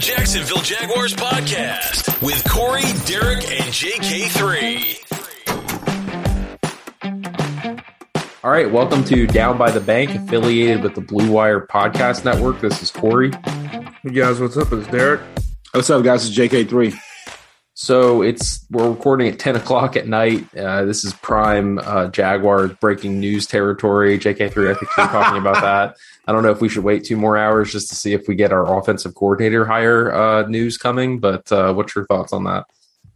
Jacksonville Jaguars podcast with Corey, Derek, and JK3. All right, welcome to Down by the Bank, affiliated with the Blue Wire Podcast Network. This is Corey. Hey guys, what's up? It's Derek. What's up, guys? It's JK3. So it's we're recording at ten o'clock at night. Uh, this is prime uh, Jaguars breaking news territory. JK3, I think you're talking about that. I don't know if we should wait two more hours just to see if we get our offensive coordinator hire uh, news coming. But uh, what's your thoughts on that?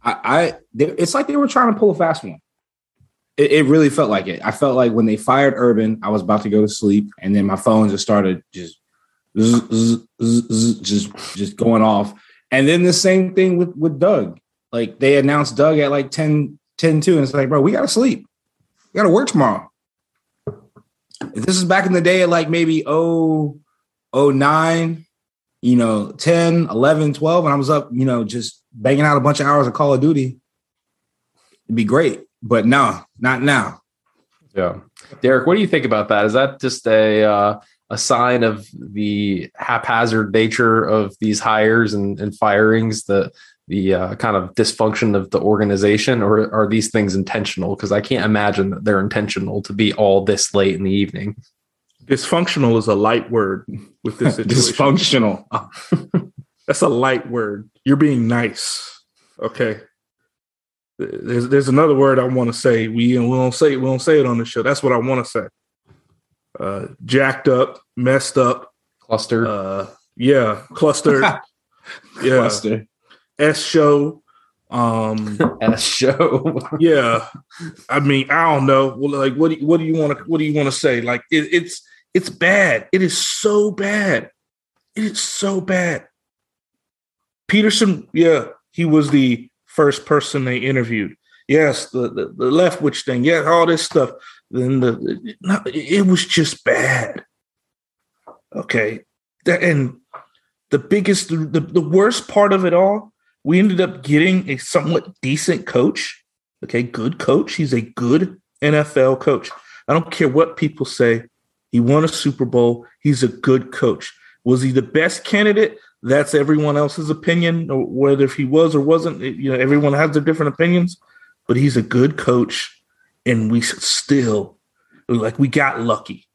I, I it's like they were trying to pull a fast one. It, it, really felt like it. I felt like when they fired Urban, I was about to go to sleep, and then my phone just started just just just going off. And then the same thing with with Doug. Like they announced Doug at like 10, 10 2, and it's like, bro, we gotta sleep. We gotta work tomorrow. If this is back in the day at like maybe oh, oh nine, you know, 10, 11, 12, and I was up, you know, just banging out a bunch of hours of Call of Duty, it'd be great. But no, not now. Yeah. Derek, what do you think about that? Is that just a uh, a sign of the haphazard nature of these hires and, and firings, the the uh, kind of dysfunction of the organization, or are these things intentional? Because I can't imagine that they're intentional to be all this late in the evening. Dysfunctional is a light word with this situation. Dysfunctional. That's a light word. You're being nice. Okay. There's there's another word I want to say. We we don't say we don't say it on the show. That's what I want to say. Uh, jacked up, messed up, cluster. Uh, yeah, clustered. yeah, cluster. S show. Um, S show. yeah, I mean, I don't know. Well, like, what do you, what do you want to what do you want to say? Like, it, it's it's bad. It is so bad. It is so bad. Pederson, yeah, he was the first person they interviewed. Yes, the, the, the Leftwich thing. Yeah, all this stuff. Then the it was just bad. Okay, and the biggest, the, the worst part of it all, we ended up getting a somewhat decent coach. Okay, good coach. He's a good NFL coach. I don't care what people say. He won a Super Bowl. He's a good coach. Was he the best candidate? That's everyone else's opinion, whether if he was or wasn't. You know, everyone has their different opinions, but he's a good coach, and we still like we got lucky.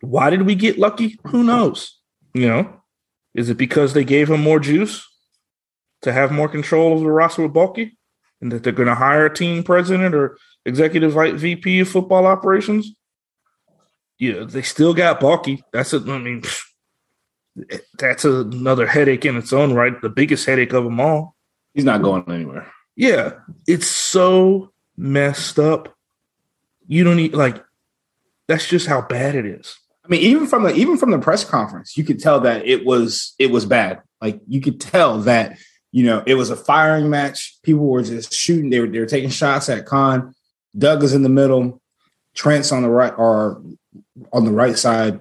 Why did we get lucky? Who knows? You know, is it because they gave him more juice to have more control of the roster with Baalke, and that they're going to hire a team president or executive VP of football operations? Yeah, they still got Baalke. That's a, I mean. That's another headache in its own right. The biggest headache of them all. He's not going anywhere. Yeah, it's so messed up. You don't need like. That's just how bad it is. I mean, even from the even from the press conference, you could tell that it was it was bad. Like you could tell that you know it was a firing match. People were just shooting. They were they were taking shots at Khan. Doug is in the middle. Trent's on the right or on the right side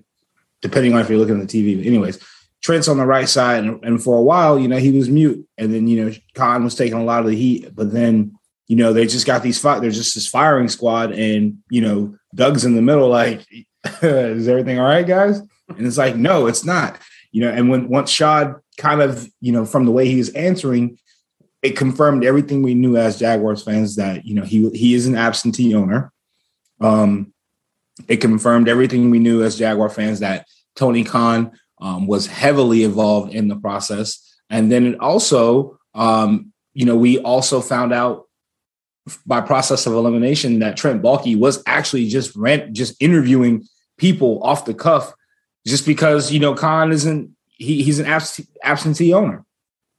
depending on if you're looking at the TV. Anyways, Trent's on the right side, and, and, for a while, you know, he was mute, and then you know, Khan was taking a lot of the heat, but then you know, they just got these fight. There's just this firing squad, and you know, Doug's in the middle, like, is everything all right, guys? And it's like, no, it's not. You know, and when once Shad kind of, you know, from the way he was answering, it confirmed everything we knew as Jaguars fans that you know he he is an absentee owner. Um, it confirmed everything we knew as Jaguar fans that Tony Khan um, was heavily involved in the process. And then it also, um, you know, we also found out by process of elimination that Trent Baalke was actually just rent, just interviewing people off the cuff, just because you know Khan isn't he, he's an absentee, absentee owner.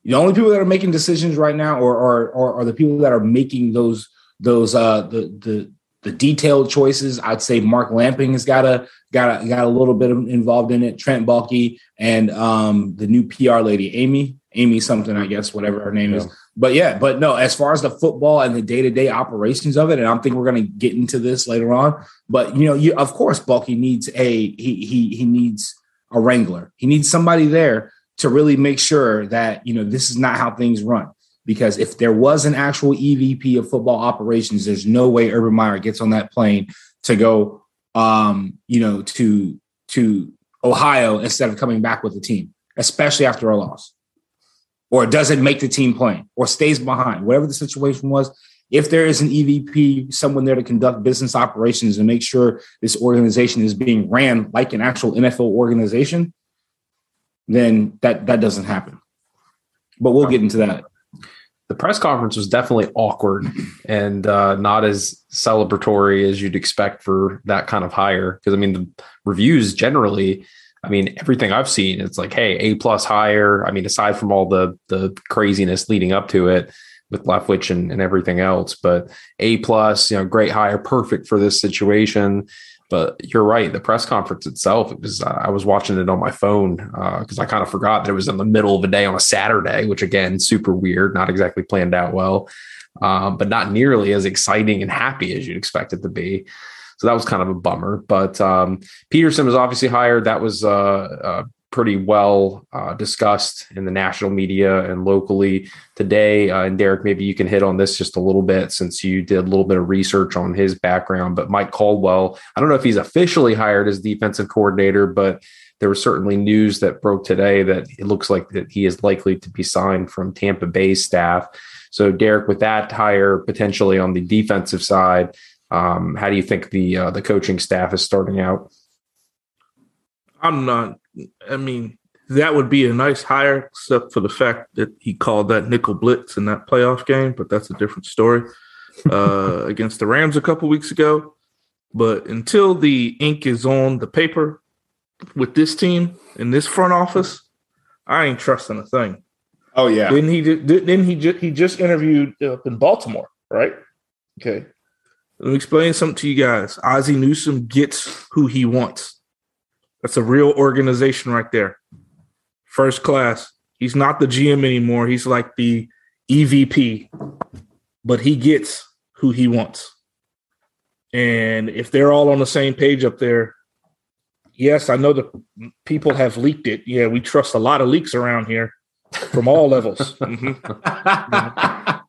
The only people that are making decisions right now, or, or or are the people that are making those those uh the the the detailed choices. I'd say Mark Lamping has got a got a got a little bit involved in it. Trent Baalke and um, the new PR lady, Amy, Amy something, I guess, whatever her name yeah. is. But yeah, but no, as far as the football and the day to day operations of it, and I think we're going to get into this later on. But you know, you of course, Baalke needs a he he he needs a wrangler. He needs somebody there to really make sure that you know this is not how things run because if there was an actual EVP of football operations, there's no way Urban Meyer gets on that plane to go, um, you know, to to Ohio instead of coming back with the team, especially after a loss, or doesn't make the team play, or stays behind, whatever the situation was. If there is an EVP, someone there to conduct business operations and make sure this organization is being ran like an actual NFL organization, then that that doesn't happen. But we'll get into that. The press conference was definitely awkward and uh, not as celebratory as you'd expect for that kind of hire. Because I mean, the reviews generally, I mean, everything I've seen, it's like, hey, A plus hire. I mean, aside from all the the craziness leading up to it with Leftwich and, and everything else, but A plus, you know, great hire, perfect for this situation. But you're right. The press conference itself, it was, I was watching it on my phone because uh, I kind of forgot that it was in the middle of the day on a Saturday, which again, super weird, not exactly planned out well, um, but not nearly as exciting and happy as you'd expect it to be. So that was kind of a bummer. But um, Pederson was obviously hired. That was uh, uh, pretty well uh, discussed in the national media and locally today. Uh, and Derek, maybe you can hit on this just a little bit since you did a little bit of research on his background. But Mike Caldwell, I don't know if he's officially hired as defensive coordinator, but there was certainly news that broke today that it looks like that he is likely to be signed from Tampa Bay staff. So, Derek, with that hire potentially on the defensive side, um, how do you think the uh, the coaching staff is starting out? I'm not I mean, that would be a nice hire, except for the fact that he called that nickel blitz in that playoff game, but that's a different story uh, against the Rams a couple weeks ago. But until the ink is on the paper with this team in this front office, I ain't trusting a thing. Oh yeah. Then he Didn't he just he just interviewed up in Baltimore, right? Okay. Let me explain something to you guys. Ozzie Newsome gets who he wants. That's a real organization right there. First class. He's not the GM anymore. He's like the EVP, but he gets who he wants. And if they're all on the same page up there, yes, I know the people have leaked it. Yeah, we trust a lot of leaks around here from all levels.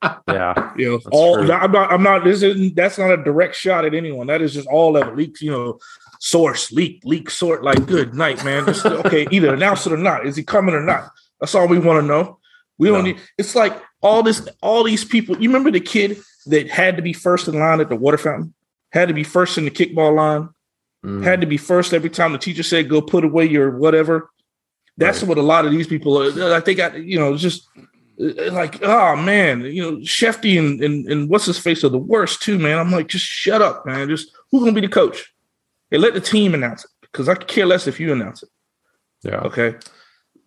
Mm-hmm. yeah, you know, all. I'm not. I'm not. This is that's not a direct shot at anyone. That is just all level leaks. You know, source, leak, leak, sort. Like, good night, man. Just okay, either announce it or not. Is he coming or not? That's all we want to know. We don't no. need. It's like all this, all these people. You remember the kid that had to be first in line at the water fountain, had to be first in the kickball line, mm. had to be first every time the teacher said, "Go put away your whatever." That's right. what a lot of these people. Are, I think I, you know, just uh, like, oh man, you know, Schefty and, and and what's his face are the worst too, man. I'm like, just shut up, man. Just who's gonna be the coach? Hey, let the team announce it because I care less if you announce it. Yeah. Okay.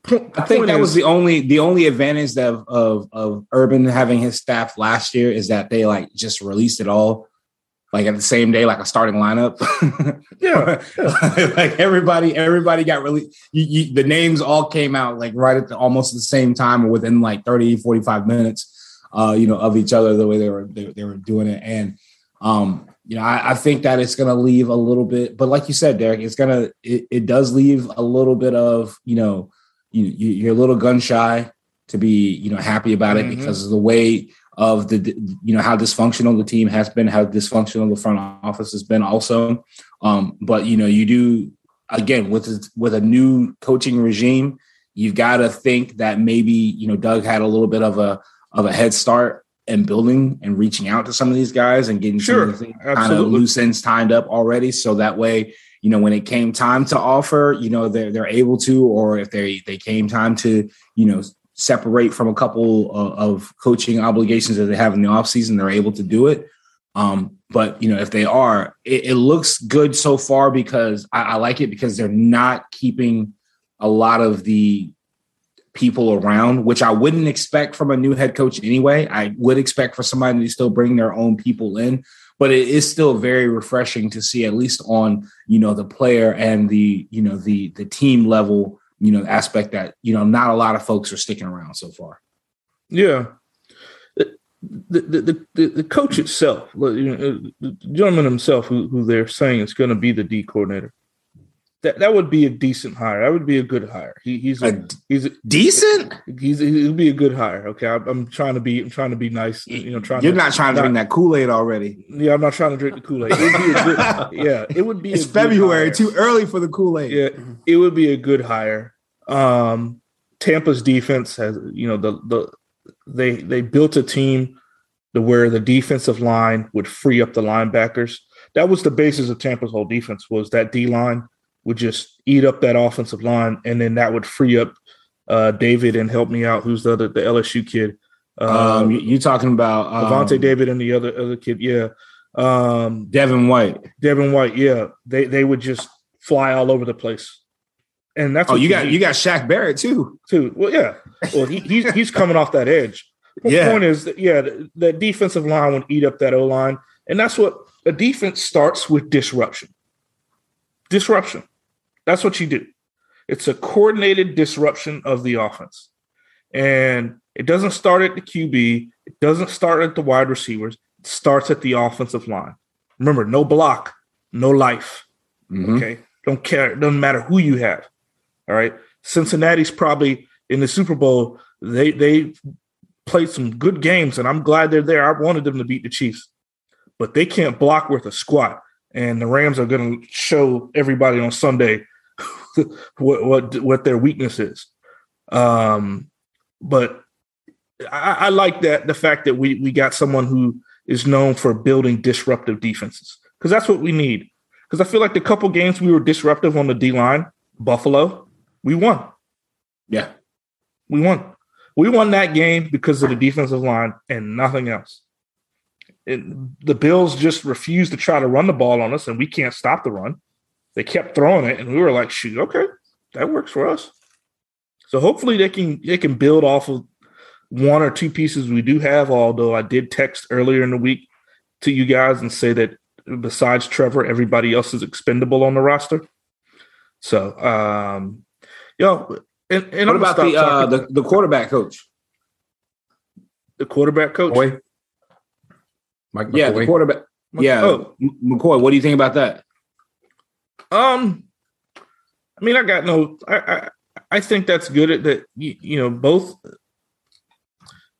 I think that is, was the only the only advantage of, of of Urban having his staff last year is that they like just released it all like at the same day, like a starting lineup. yeah, like everybody, everybody got really the names all came out like right at the, almost the same time or within like 30, 45 minutes, uh, you know, of each other, the way they were, they, they were doing it. And, um, you know, I, I think that it's going to leave a little bit, but like you said, Derek, it's going to, it, it does leave a little bit of, you know, you, you, are a little gun shy to be, you know, happy about it mm-hmm. because of the way of the, you know, how dysfunctional the team has been, how dysfunctional the front office has been also. Um, but, you know, you do, again, with, with a new coaching regime, you've got to think that maybe, you know, Doug had a little bit of a, of a head start and building and reaching out to some of these guys and getting sure, kind of loose ends tied up already. So that way, you know, when it came time to offer, you know, they're they're able to, or if they they came time to, you know, separate from a couple of, of coaching obligations that they have in the off season, they're able to do it. Um, but you know, if they are, it, it looks good so far because I, I like it because they're not keeping a lot of the people around, which I wouldn't expect from a new head coach anyway. I would expect for somebody to still bring their own people in, but it is still very refreshing to see at least on, you know, the player and the, you know, the the team level, you know, aspect that, you know, not a lot of folks are sticking around so far. Yeah. The, the, the, the coach itself, the gentleman himself who, who they're saying is going to be the D coordinator. That that would be a decent hire. That would be a good hire. He, he's a, A he's a, decent. he's he'll be a good hire. Okay, I'm, I'm trying to be I'm trying to be nice. You know, trying. You're to, not trying to drink that Kool Aid already. Yeah, I'm not trying to drink the Kool Aid. It would be a good. Yeah, it would be. It's February, too early for the Kool Aid. Yeah, it would be a good hire. Um, Tampa's defense has, you know, the the they they built a team to where the defensive line would free up the linebackers. That was the basis of Tampa's whole defense was that D line would just eat up that offensive line, and then that would free up uh, David and help me out. Who's the other the LSU kid? Um, you, you talking about um, Avante David and the other other kid, yeah. Um, Devin White? Devin White, yeah. They they would just fly all over the place, and that's Oh, what you got need. you got Shaq Barrett too. too. Well, yeah. Well, he, he's he's coming off that edge. The Yeah. point is that yeah, the, the defensive line would eat up that O line, and that's what a defense starts with disruption. Disruption. That's what you do. It's a coordinated disruption of the offense, and it doesn't start at the QB. It doesn't start at the wide receivers. It starts at the offensive line. Remember, no block, no life. Mhm. Okay. Don't care. It doesn't matter who you have. All right. Cincinnati's probably in the Super Bowl. They they played some good games, and I'm glad they're there. I wanted them to beat the Chiefs, but they can't block worth a squat. And the Rams are going to show everybody on Sunday what what what their weakness is. Um, but I, I like that the fact that we we got someone who is known for building disruptive defenses because that's what we need. Because I feel like the couple games we were disruptive on the D line, Buffalo, we won. Yeah. We won. We won that game because of the defensive line and nothing else. It, the Bills just refused to try to run the ball on us, and we can't stop the run. They kept throwing it, and we were like, "Shoot, okay, that works for us." So hopefully they can they can build off of one or two pieces we do have. Although I did text earlier in the week to you guys and say that besides Trevor, everybody else is expendable on the roster. So, um, yo, and, and What I'm about the uh, the the quarterback coach? the quarterback coach? McCoy. Mike Yeah, the McCoy. quarterback. Yeah, Oh, McCoy. What do you think about that? Um, I mean, I got no. I I, I think that's good. At that, you, you know, both.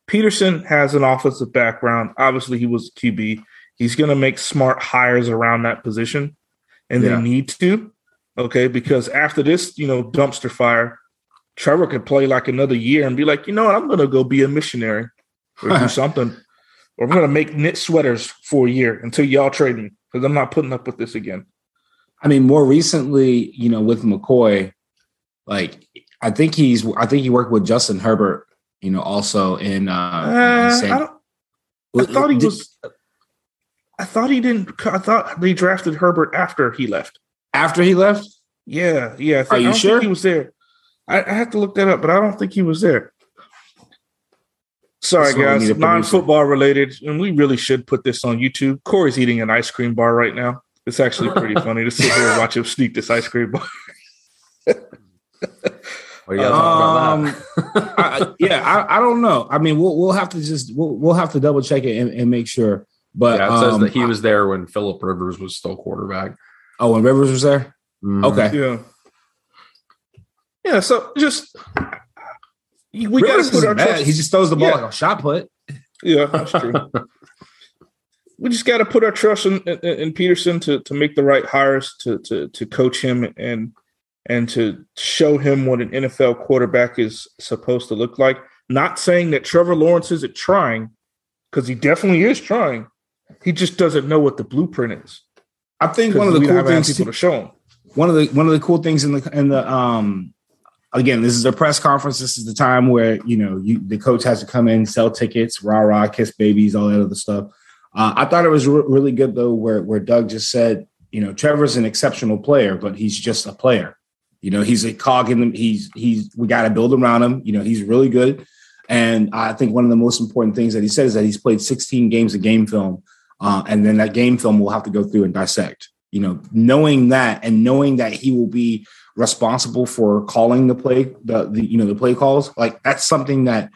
Pederson has an offensive background. Obviously, he was QB. He's going to make smart hires around that position, and Yeah. they need to. Okay, because after this, you know, dumpster fire, Trevor could play like another year and be like, you know what, I'm going to go be a missionary or do something, or I'm going to make knit sweaters for a year until y'all trade me because I'm not putting up with this again. I mean, more recently, you know, with McCoy, like I think he's I think he worked with Justin Herbert, you know, also in uh, in Uh, San- I, I thought he was. I thought he didn't. I thought they drafted Herbert after he left. after he left. Yeah, yeah. I think, Are you I sure? He was there. I, I have to look that up, but I don't think he was there. Sorry, That's guys. producer. Non-football related, and we really should put this on YouTube. Corey's eating an ice cream bar right now. It's actually pretty funny to sit here and watch him sneak this ice cream bar. What you Um. I, I- yeah, I, I don't know. I mean, we'll we'll have to just we'll we'll have to double check it and, and make sure. But yeah, it says um, that he was there when Philip Rivers was still quarterback. Oh, when Rivers was there. Mhm. Okay. yeah, yeah. So just we got to put our trust. He just throws the ball Yeah. like a shot put. Yeah, that's true. we just got to put our trust in, in, in Pederson to to make the right hires to to to coach him and and to show him what an NFL quarterback is supposed to look like. Not saying that Trevor Lawrence isn't trying, because he definitely is trying. He just doesn't know what the blueprint is. I think one of the cool things people to show him. one of the one of the cool things in the in the um again this is a press conference this is the time where you know you the coach has to come in sell tickets rah rah kiss babies all that other stuff uh, i thought it was re- really good though where where doug just said you know trevor's an exceptional player but he's just a player. You know he's a cog in the he's he's we got to build around him. You know he's really good. And i think one of the most important things that he said is that he's played 16 games of game film uh, and then that game film we'll have to go through and dissect. You know, knowing that and knowing that he will be responsible for calling the play, the, the you know, the play calls, like that's something that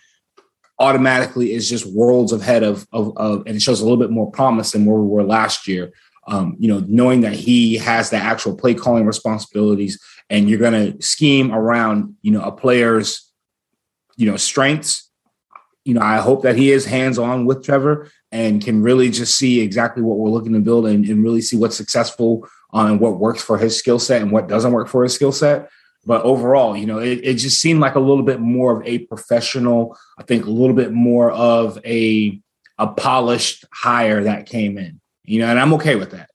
automatically is just worlds ahead of, of, of and it shows a little bit more promise than where we were last year. um, you know, knowing that he has the actual play calling responsibilities, and you're going to scheme around, you know, a player's, you know, strengths. You know, I hope that he is hands on with Trevor and can really just see exactly what we're looking to build and, and really see what's successful uh, and what works for his skill set and what doesn't work for his skill set. But overall, you know, it, it just seemed like a little bit more of a professional. I think a little bit more of a a polished hire that came in. You know, and I'm okay with that.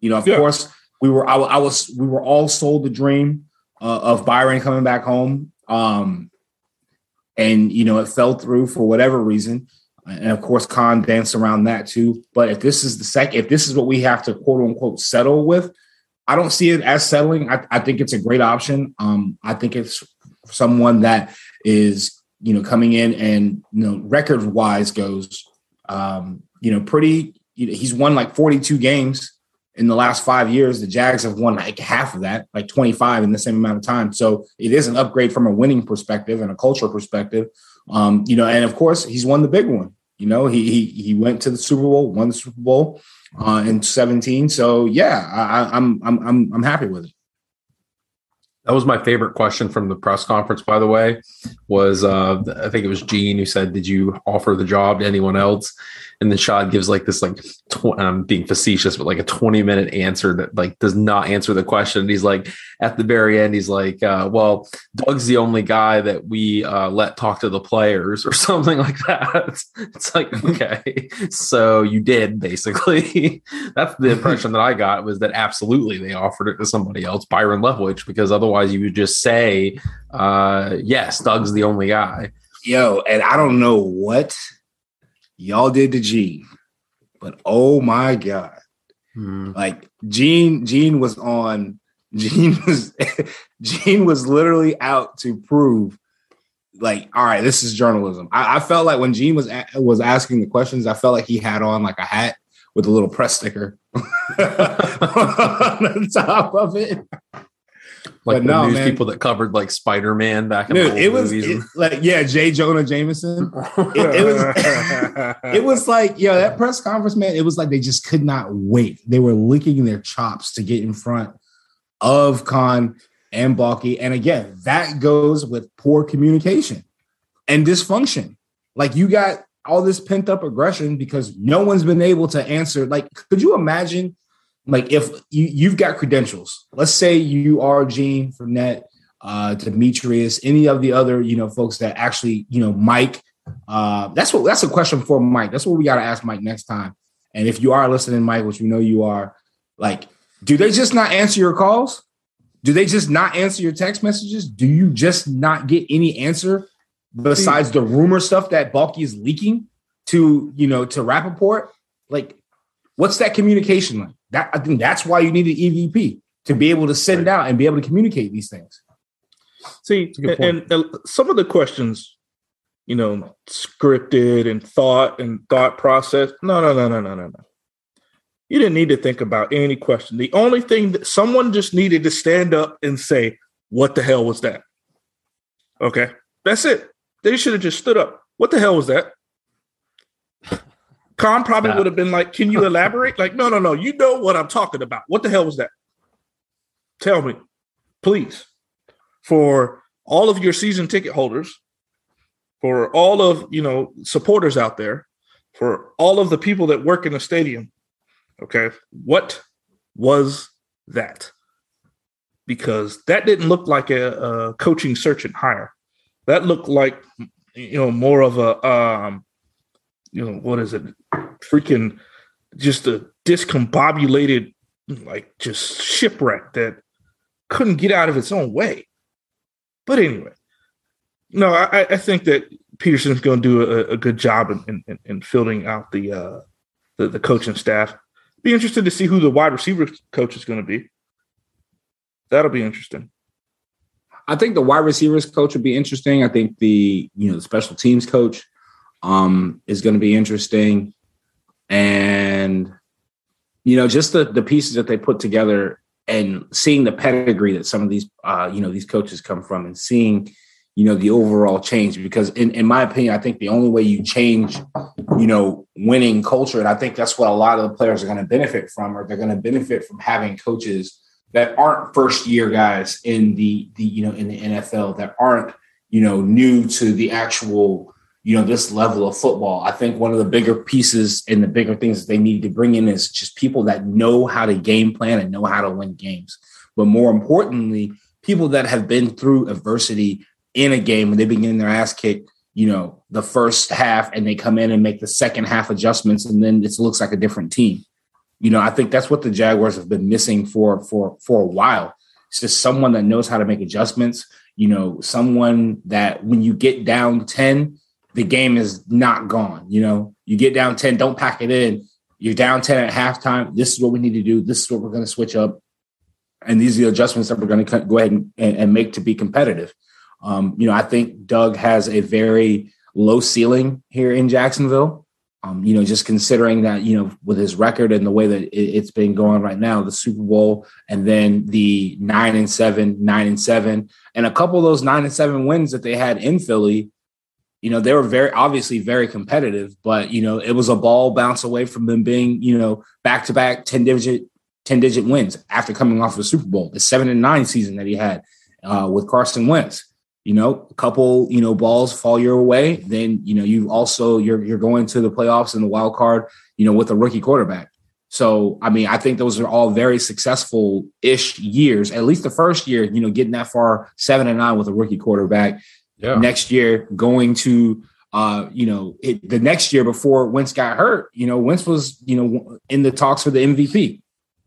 You know, of yeah. course, we were I, I, was we were all sold the dream uh, of Byron coming back home. Um, and you know, it fell through for whatever reason. And of course, Khan danced around that too. But if this is the second, if this is what we have to quote unquote settle with, I don't see it as settling. I, I think it's a great option. Um, I think it's someone that is, you know, coming in and you know, record wise goes, um, you know, pretty. You know, he's won like 42 games in the last five years. The Jags have won like half of that, like 25 in the same amount of time. So it is an upgrade from a winning perspective and a cultural perspective. Um, you know, and of course, he's won the big one. You know, he he he went to the Super Bowl, won the Super Bowl uh, in 17. So yeah, I, I'm I'm I'm I'm happy with it. That was my favorite question from the press conference, by the way. Was uh, I think it was Gene who said, "Did you offer the job to anyone else?" And then Shad gives like this like tw- I'm being facetious, but like a 20 minute answer that like does not answer the question. And he's like at the very end, he's like, uh, "Well, Doug's the only guy that we uh, let talk to the players or something like that." it's like okay, so you did basically. That's the impression that I got was that absolutely they offered it to somebody else, Byron Leftwich, because otherwise you would just say, uh, "Yes, Doug's the only guy." Yo, and I don't know what y'all did to Gene, but oh my god, mm. like Gene, Gene was on. Gene was Gene was literally out to prove, like, all right, this is journalism. I, I felt like when Gene was a- was asking the questions, I felt like he had on like a hat with a little press sticker on the top of it like but the no, news man. people that covered like Spider Man back in Dude, the it was it, like yeah, J. Jonah Jameson. It, it was it was like yeah, that press conference, man. It was like they just could not wait. They were licking their chops to get in front of Khan and Baalke, And again, that goes with poor communication and dysfunction. Like you got all this pent up aggression because no one's been able to answer. Like, could you imagine like if you, you've got credentials, let's say you are Gene Frenette, uh, Demetrius, any of the other, you know, folks that actually, you know, Mike. Uh, that's what that's a question for Mike. That's what we got to ask Mike next time. And if you are listening, Mike, which we know you are, like, do they just not answer your calls? Do they just not answer your text messages? Do you just not get any answer besides the rumor stuff that Baalke is leaking to, you know, to Rapoport? Like, what's that communication like? That I think that's why you need an EVP to be able to send right. out and be able to communicate these things. See, and, and, uh, some of the questions, you know, scripted and thought and thought process. No, no, no, no, no, no, no. You didn't need to think about any question. The only thing that someone just needed to stand up and say, "What the hell was that?" Okay, that's it. They should have just stood up. What the hell was that? Khan probably would have been like, "Can you elaborate?" like, no, no, no. You know what I'm talking about. What the hell was that? Tell me, please. For all of your season ticket holders, for all of you know supporters out there, for all of the people that work in the stadium, okay, what was that? Because that didn't look like a, a coaching search and hire. That looked like you know more of a um, you know what is it? Freaking just a discombobulated like just shipwreck that couldn't get out of its own way. But anyway no i, I think that Pederson's going to do a, a, good job in, in, in filling out the, uh, the the coaching staff. Be interested to see who the wide receiver coach is going to be. That'll be interesting. I think the wide receivers coach would be interesting. I think the you know the special teams coach um, is going to be interesting. And, you know, just the, the pieces that they put together and seeing the pedigree that some of these, uh, you know, these coaches come from and seeing, you know, the overall change. Because in, in my opinion, I think the only way you change, you know, winning culture, and I think that's what a lot of the players are going to benefit from, or they're going to benefit from having coaches that aren't first year guys in the the you know in the NFL that aren't you know new to the actual you know this level of football. I think one of the bigger pieces and the bigger things that they need to bring in is just people that know how to game plan and know how to win games. But more importantly, people that have been through adversity in a game when they've been getting their ass kicked, you know, the first half and they come in and make the second half adjustments and then it looks like a different team. You know, I think that's what the Jaguars have been missing for for for a while. It's just someone that knows how to make adjustments. You know, someone that when you get down ten, the game is not gone. You know, you get down ten, don't pack it in. You're down ten at halftime. This is what we need to do. This is what we're going to switch up, and these are the adjustments that we're going to go ahead and, and make to be competitive. Um, you know, I think Doug has a very low ceiling here in Jacksonville. Um, you know, just considering that, you know, with his record and the way that it, has been going right now, the Super Bowl and then the nine and seven, nine and seven, and a couple of those nine and seven wins that they had in Philly, you know, they were very obviously very competitive, but you know, it was a ball bounce away from them being, you know, back to back 10 digit, 10 digit wins after coming off of the Super Bowl, the seven and nine season that he had uh, with Carson Wentz you know, a couple, you know, balls fall your way, then you know you also you're you're going to the playoffs and the wild card, you know, with a rookie quarterback. So I mean, I think those are all very successful ish years. At least the first year, you know, getting that far seven and nine with a rookie quarterback. Yeah. Next year, going to uh, you know, it, the next year before Wentz got hurt, you know, Wentz was, you know, in the talks for the MVP.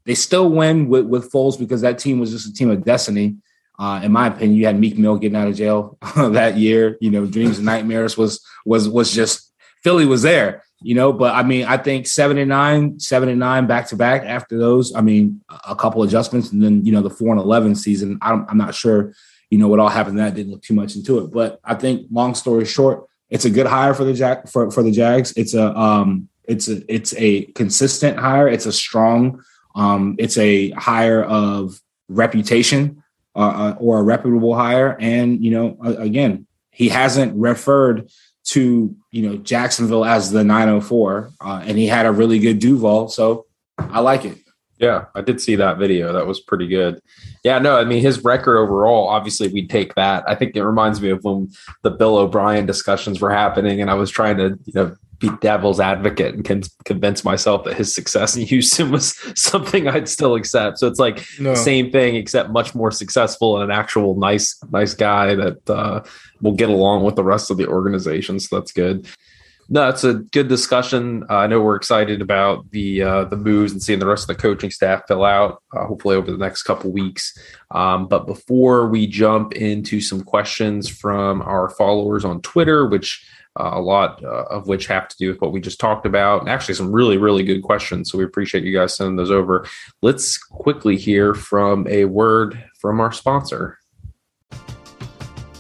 They still win with, with Foles because that team was just a team of destiny. Uh, in my opinion, you had Meek Mill getting out of jail that year. You know, dreams and nightmares was was was just Philly was there. You know, but I mean, I think seven and nine, seven and nine back to back. After those, I mean, a couple adjustments, and then you know the four and eleven season. I'm, I'm not sure, you know, what all happened. That didn't look too much into it, but I think long story short, it's a good hire for the Jack for, for the Jags. It's a um, it's a it's a consistent hire. It's a strong, um, it's a hire of reputation uh, uh, or a reputable hire. And, you know, again, he hasn't referred to, you know, Jacksonville as the 904, uh, and he had a really good Duval. So I like it. Yeah, I did see that video. That was pretty good. Yeah, no, I mean his record overall. Obviously, we'd take that. I think it reminds me of when the Bill O'Brien discussions were happening, and I was trying to, you know, be devil's advocate and can convince myself that his success in Houston was something I'd still accept. So it's like no. same thing, except much more successful and an actual nice, nice guy that uh, will get along with the rest of the organization. So that's good. No, it's a good discussion. Uh, I know we're excited about the uh, the moves and seeing the rest of the coaching staff fill out. Uh, hopefully over the next couple weeks. Um, but before we jump into some questions from our followers on Twitter, which uh, a lot uh, of which have to do with what we just talked about. And actually, some really, really good questions. So we appreciate you guys sending those over. Let's quickly hear from a word from our sponsor.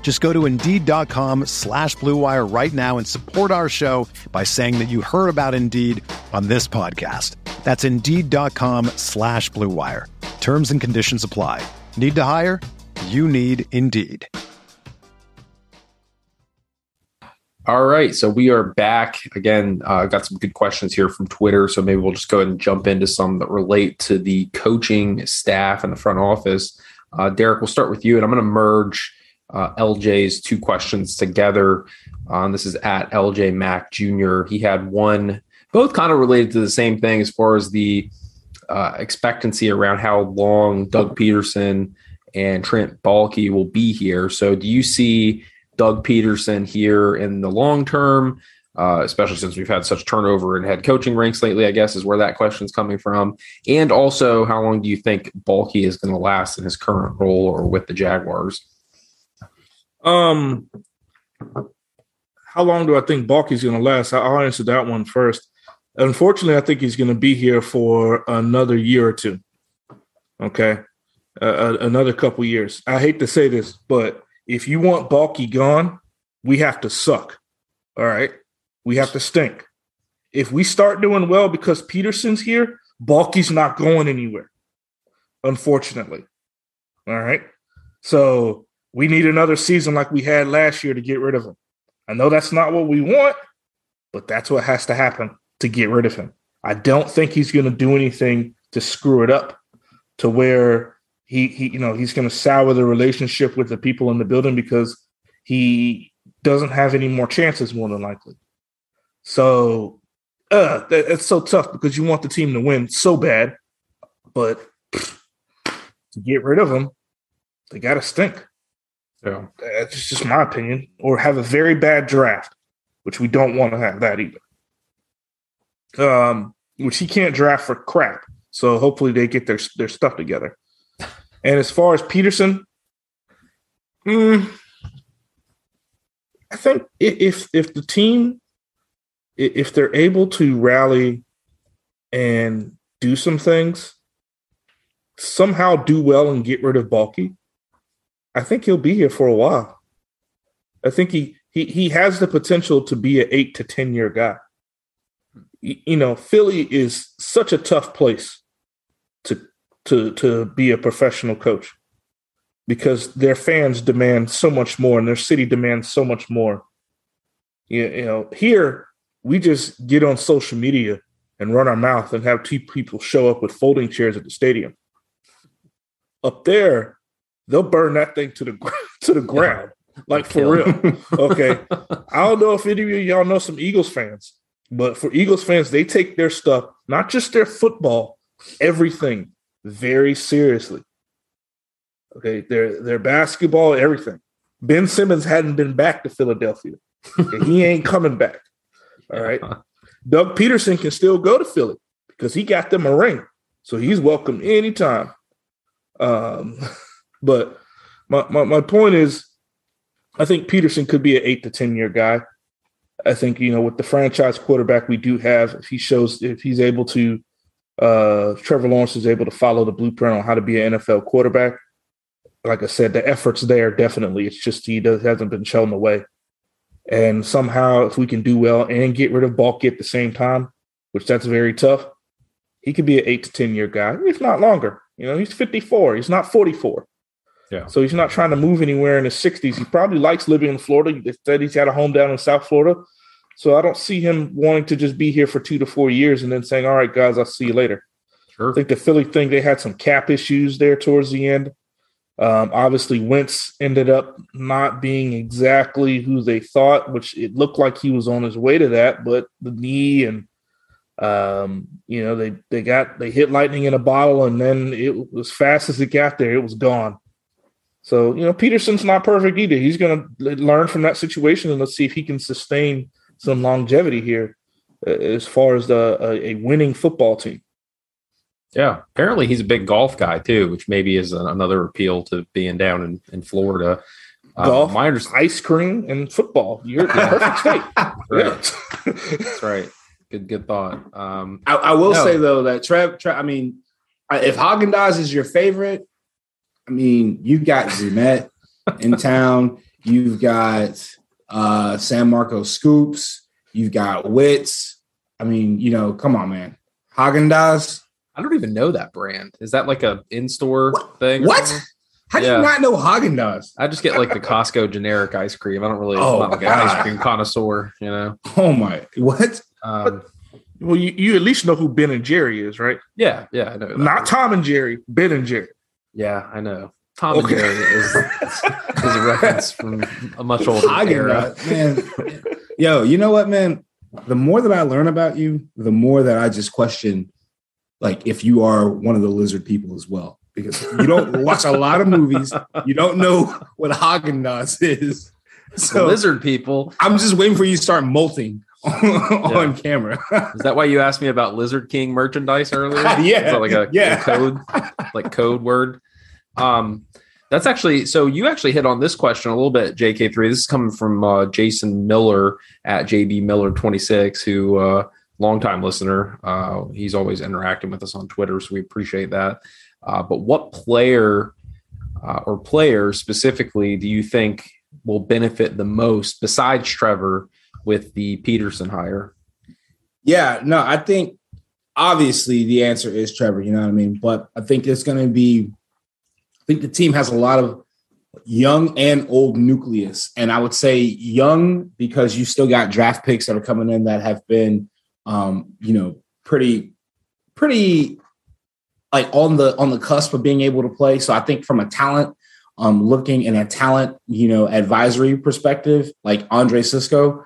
Just go to Indeed.com slash BlueWire right now and support our show by saying that you heard about Indeed on this podcast. That's Indeed.com slash BlueWire. Terms and conditions apply. Need to hire? You need Indeed. All right, so we are back again. Uh, got some good questions here from Twitter, so maybe we'll just go ahead and jump into some that relate to the coaching staff and the front office. Uh, Derek, we'll start with you, and I'm going to merge uh, LJ's two questions together. Um, this is at LJ Mac Jr. He had one, both kind of related to the same thing as far as the uh, expectancy around how long Doug Pederson and Trent Baalke will be here. So, do you see Doug Pederson here in the long term? Uh, especially since we've had such turnover in head coaching ranks lately, I guess is where that question is coming from. And also, how long do you think Baalke is going to last in his current role or with the Jaguars? Um, how long do I think Baalke's going to last? I'll answer that one first. Unfortunately, I think he's going to be here for another year or two. Okay, uh, another couple years. I hate to say this, but if you want Baalke gone, we have to suck. All right, we have to stink. If we start doing well because Pederson's here, Baalke's not going anywhere. Unfortunately. All right. So we need another season like we had last year to get rid of him. I know that's not what we want, but that's what has to happen to get rid of him. I don't think he's going to do anything to screw it up to where he, he you know, he's going to sour the relationship with the people in the building because he doesn't have any more chances more than likely. So uh, it's so tough because you want the team to win so bad, but to get rid of them, they got to stink. Yeah, that's just my opinion. Or have a very bad draft, which we don't want to have that either. Um, which he can't draft for crap. So hopefully they get their their stuff together. And as far as Pederson, mm, I think if if the team if they're able to rally and do some things, somehow do well and get rid of Baalke, I think he'll be here for a while. I think he he he has the potential to be an eight to ten year guy. You know, Philly is such a tough place to to to be a professional coach because their fans demand so much more and their city demands so much more. You, you know, here we just get on social media and run our mouth and have two people show up with folding chairs at the stadium. Up there, they'll burn that thing to the to the ground, yeah. like for real. okay, I don't know if any of y'all know some Eagles fans, but for Eagles fans, they take their stuff, not just their football, everything, very seriously. Okay, their their basketball, everything. Ben Simmons hadn't been back to Philadelphia. and he ain't coming back. All right. Doug Pederson can still go to Philly because he got them a ring. So he's welcome anytime. Um, but my, my, my point is, I think Pederson could be an eight to 10 year guy. I think, you know, with the franchise quarterback we do have, if he shows, if he's able to, uh, Trevor Lawrence is able to follow the blueprint on how to be an NFL quarterback. Like I said, the effort's there definitely. It's just he does, hasn't been shown the way. And somehow, if we can do well and get rid of Baalke at the same time, which that's very tough, he could be an eight to 10 year guy, if not longer. You know, he's 54, he's not 44. Yeah. So he's not trying to move anywhere in his 60s. He probably likes living in Florida. He said he's got a home down in South Florida. So I don't see him wanting to just be here for two to four years and then saying, all right, guys, I'll see you later. Sure. I think the Philly thing, they had some cap issues there towards the end. Um, obviously, Wentz ended up not being exactly who they thought, which it looked like he was on his way to that, but the knee and um, you know they they got they hit lightning in a bottle, and then it as fast as it got there, it was gone. So you know Pederson's not perfect either. He's going to learn from that situation, and let's see if he can sustain some longevity here uh, as far as the a winning football team. Yeah, apparently he's a big golf guy too, which maybe is another appeal to being down in, in Florida. Um, golf, my ice cream, and football. You're the perfect state. right. That's right. Good, good thought. Um, I, I will no. say though that Trev, Trev I mean, if Haagen Dazs is your favorite, I mean, you've got Zumet in town. You've got uh, San Marco Scoops. You've got Wits. I mean, you know, come on, man. Haagen Dazs I don't even know that brand. Is that like a in-store what? thing? What? Something? How do yeah. you not know Haagen Dazs? I just get like the Costco generic ice cream. I don't really. Oh, I'm not like an ice cream connoisseur. You know. Oh my! What? Um, well, you, you at least know who Ben and Jerry is, right? Yeah, yeah, I know. Not Tom and Jerry, Ben and Jerry. Yeah, I know. Tom okay. and Jerry is, is a reference from a much older Haagen era. man. Yo, you know what, man? The more that I learn about you, the more that I just question like if you are one of the lizard people as well, because you don't watch a lot of movies, you don't know what Haagen Dazs is. So lizard people. I'm just waiting for you to start molting on, yeah. camera. is that why you asked me about Lizard King merchandise earlier? yeah, like a, yeah. a code, like code word. Um, that's actually so you actually hit on this question a little bit, JK3. This is coming from uh, Jason Miller at JB Miller 26, who uh longtime listener. Uh, he's always interacting with us on Twitter, so we appreciate that. Uh, but what player uh, or players specifically do you think will benefit the most besides Trevor with the Pederson hire? Yeah, no, I think obviously the answer is Trevor, you know what I mean? But I think it's going to be think the team has a lot of young and old nucleus. And I would say young because you still got draft picks that are coming in that have been, um, you know, pretty, pretty like on the on the cusp of being able to play. So I think from a talent, um, looking in a talent, you know, advisory perspective, like Andre Cisco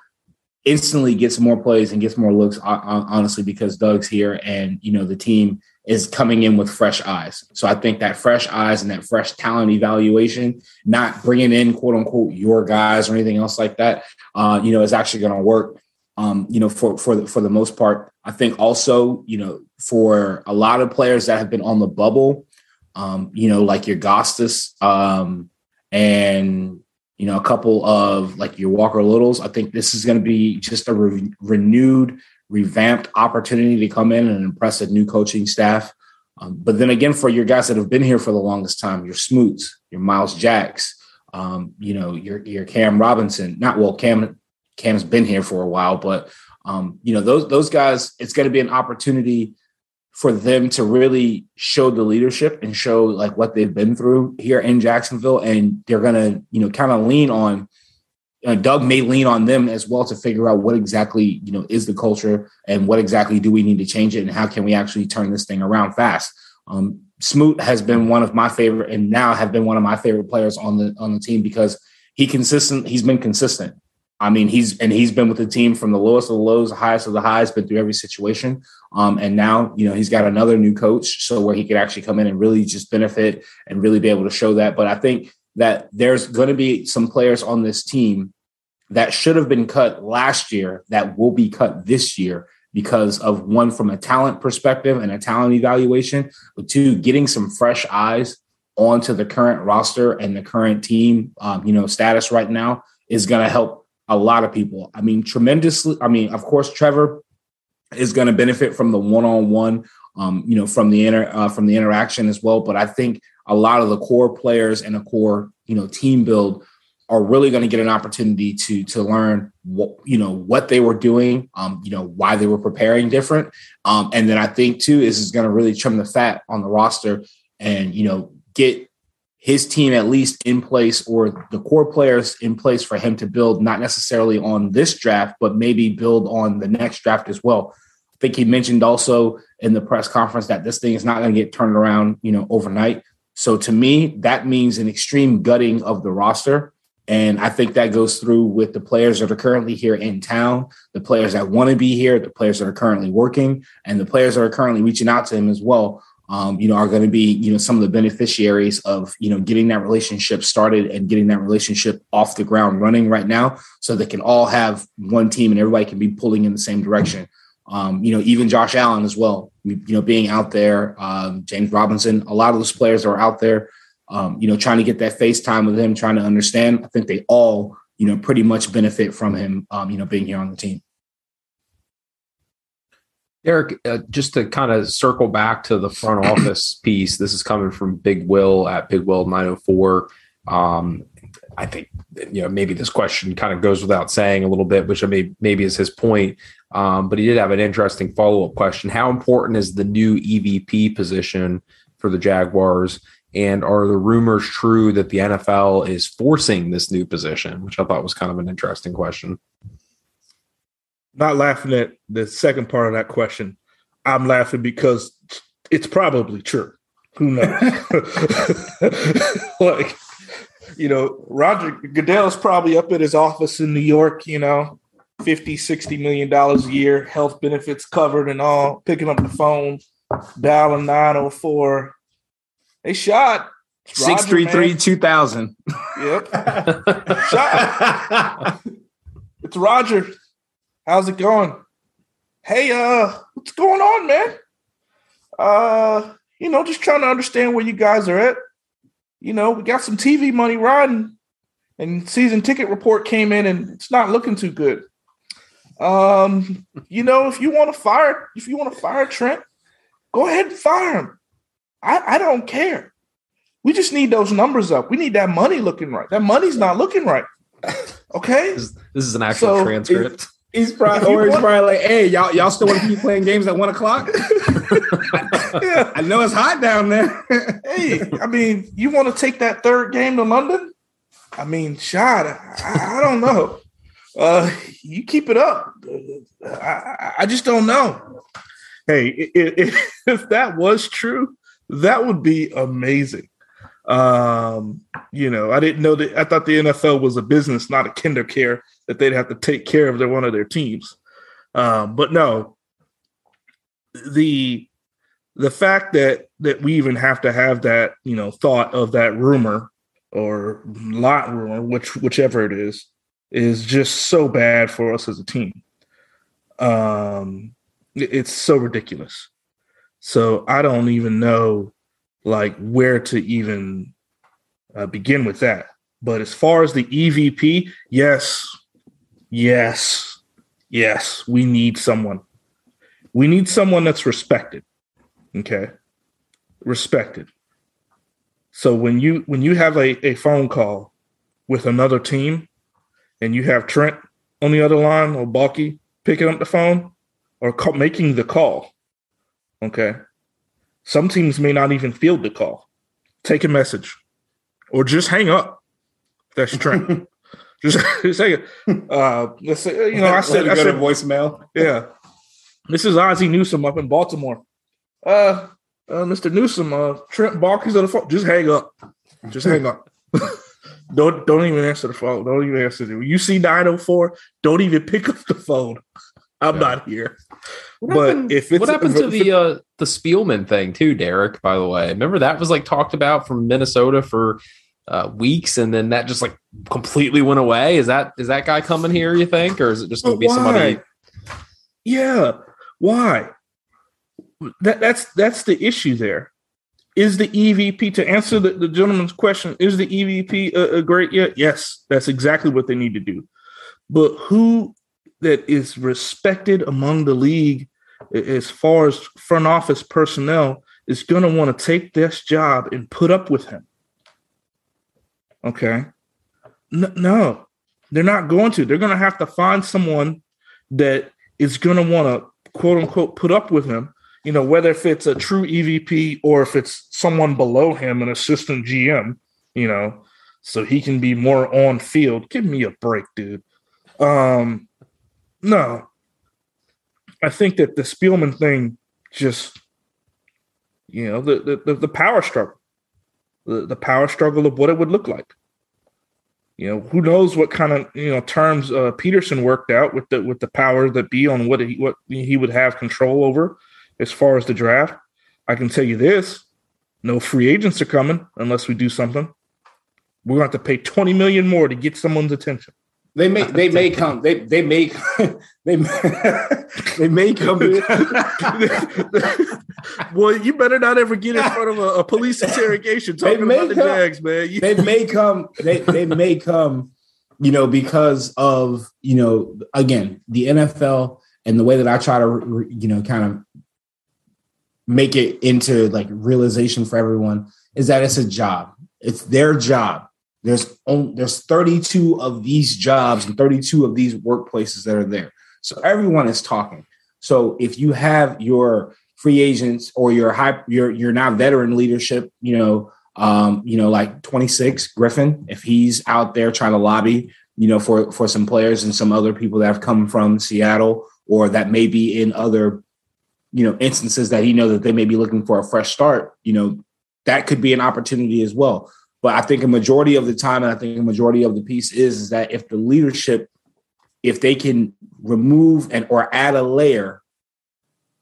instantly gets more plays and gets more looks, honestly, because Doug's here and you know the team is coming in with fresh eyes. So I think that fresh eyes and that fresh talent evaluation, not bringing in quote unquote your guys or anything else like that, uh, you know, is actually going to work. Um, you know, for for the, for the most part, I think also, you know, for a lot of players that have been on the bubble, um, you know, like your Gotsis um, and you know a couple of like your Walker Littles, I think this is going to be just a re- renewed revamped opportunity to come in and impress a new coaching staff. Um, but then again, for your guys that have been here for the longest time, your Smoots, your Myles Jacks, um, you know, your your Cam Robinson. Not well, Cam Cam's been here for a while, but um, you know those those guys. It's going to be an opportunity for them to really show the leadership and show like what they've been through here in Jacksonville, and they're going to you know kind of lean on uh, Doug may lean on them as well to figure out what exactly you know is the culture and what exactly do we need to change it and how can we actually turn this thing around fast. Um, Smoot has been one of my favorite and now have been one of my favorite players on the on the team because he consistent. He's been consistent. I mean, he's and he's been with the team from the lowest of the lows, the highest of the highs, been through every situation. Um, and now, you know, he's got another new coach, so where he could actually come in and really just benefit and really be able to show that. But I think that there's going to be some players on this team that should have been cut last year that will be cut this year because of one from a talent perspective and a talent evaluation, but two, getting some fresh eyes onto the current roster and the current team, um, you know, status right now is going to help a lot of people. I mean, tremendously. I mean, of course, Trevor is going to benefit from the one-on-one, um, you know, from the uh, from the interaction as well. But I think a lot of the core players and a core, you know, team build are really going to get an opportunity to to learn what you know what they were doing, um, you know, why they were preparing different, um, and then I think too is is going to really trim the fat on the roster and you know get his team at least in place or the core players in place for him to build not necessarily on this draft but maybe build on the next draft as well. I think he mentioned also in the press conference that this thing is not going to get turned around you know overnight so to me, that means an extreme gutting of the roster. And I think that goes through with the players that are currently here in town, the players that want to be here, the players that are currently working, and the players that are currently reaching out to him as well. Um, you know, are going to be, you know, some of the beneficiaries of, you know, getting that relationship started and getting that relationship off the ground running right now so they can all have one team and everybody can be pulling in the same direction. Um, you know, even Josh Allen as well, you know, being out there, um, James Robinson, a lot of those players are out there, um, you know, trying to get that face time with him, trying to understand. I think they all, you know, pretty much benefit from him, um, you know, being here on the team. Eric, uh, just to kind of circle back to the front office piece, this is coming from Big Will at Big Will 904. Um, I think you know maybe this question kind of goes without saying a little bit, which I may maybe is his point. Um, but he did have an interesting follow up question. How important is the new EVP position for the Jaguars? And are the rumors true that the NFL is forcing this new position, which I thought was kind of an interesting question? Not laughing at the second part of that question. I'm laughing because it's probably true. Who knows? like, you know, Roger Goodell is probably up at his office in New York, you know, 50, 60 million dollars a year, health benefits covered and all, picking up the phone, Dialing 904. Hey, Shad. It's Roger, Six three three man. two thousand. Yep. Shad. It's Roger. How's it going? Hey, uh, what's going on, man? Uh, you know, just trying to understand where you guys are at. You know, we got some TV money riding, and season ticket report came in, and it's not looking too good. Um, you know, if you want to fire, if you want to fire Trent, go ahead and fire him. I, I don't care. We just need those numbers up. We need that money looking right. That money's not looking right. Okay. This, this is an actual So, transcript. He's probably, or he's probably like, "Hey, y'all, y'all still want to keep playing games at one o'clock? Yeah. I know it's hot down there." Hey, I mean, you want to take that third game to London? I mean, shot. I, I don't know. Uh, you keep it up. I, I, just don't know. Hey, i- i- if that was true, that would be amazing. Um, you know, I didn't know that. I thought the NFL was a business, not a kinder care that they'd have to take care of their one of their teams. Um, but no, the the fact that that we even have to have that you know thought of that rumor or lot rumor, which whichever it is, is just so bad for us as a team. Um, it- it's so ridiculous. So I don't even know like where to even uh, begin with that. But as far as the EVP, yes, yes, yes, we need someone. We need someone that's respected. Okay. Respected. So when you when you have a, a phone call with another team and you have Trent on the other line or Baalke picking up the phone or call, making the call, okay. Some teams may not even field the call. Take a message or just hang up. That's Trent. just, it. Uh, let's say, you know, I said, I said, voicemail. yeah. This is Ozzie Newsome up in Baltimore. Uh, uh Mr. Newsome, uh, Trent Baalke's on the phone. Just hang up. Just hang up. don't don't even answer the phone. Don't even answer it. When you see 904, don't even pick up the phone. I'm Yeah. not here. What but happened, if it's what happened to the uh, the Spielman thing too, Derek? By the way, remember that was like talked about from Minnesota for uh, weeks, and then that just like completely went away. Is that is that guy coming here? You think, or is it just going to But be somebody? why? Yeah. Why? That that's that's the issue there. Is the EVP to answer the, the gentleman's question? Is the EVP a, a great yet? Yes, that's exactly what they need to do. But who that is respected among the league as far as front office personnel is going to want to take this job and put up with him? Okay. No, they're not going to. They're going to have to find someone that is going to want to quote unquote put up with him. You know, whether if it's a true EVP or if it's someone below him, an assistant GM, you know, so he can be more on field. Give me a break, dude. Um, no, I think that the Spielman thing just, you know, the the, the, power struggle, the, the power struggle of what it would look like. You know, who knows what kind of you know terms uh, Pederson worked out with the with the powers that be on what he what he would have control over as far as the draft. I can tell you this: no free agents are coming unless we do something. We're going to have to pay twenty million more to get someone's attention. They may they may come. They they may they may, they may come. well, you better not ever get in front of a, a police interrogation They talking may about the come. Jags, man. You- they may come. They they may come. You know, because of you know, again, the NFL and the way that I try to you know kind of make it into like realization for everyone is that it's a job. It's their job. There's only, there's 32 of these jobs and 32 of these workplaces that are there. So everyone is talking. So if you have your free agents or your high your your now veteran leadership, you know, um, you know, like 26 Griffin, if he's out there trying to lobby, you know, for for some players and some other people that have come from Seattle or that may be in other, you know, instances that he know that they may be looking for a fresh start, you know, that could be an opportunity as well. But I think a majority of the time, and I think a majority of the piece is, is that if the leadership, if they can remove and or add a layer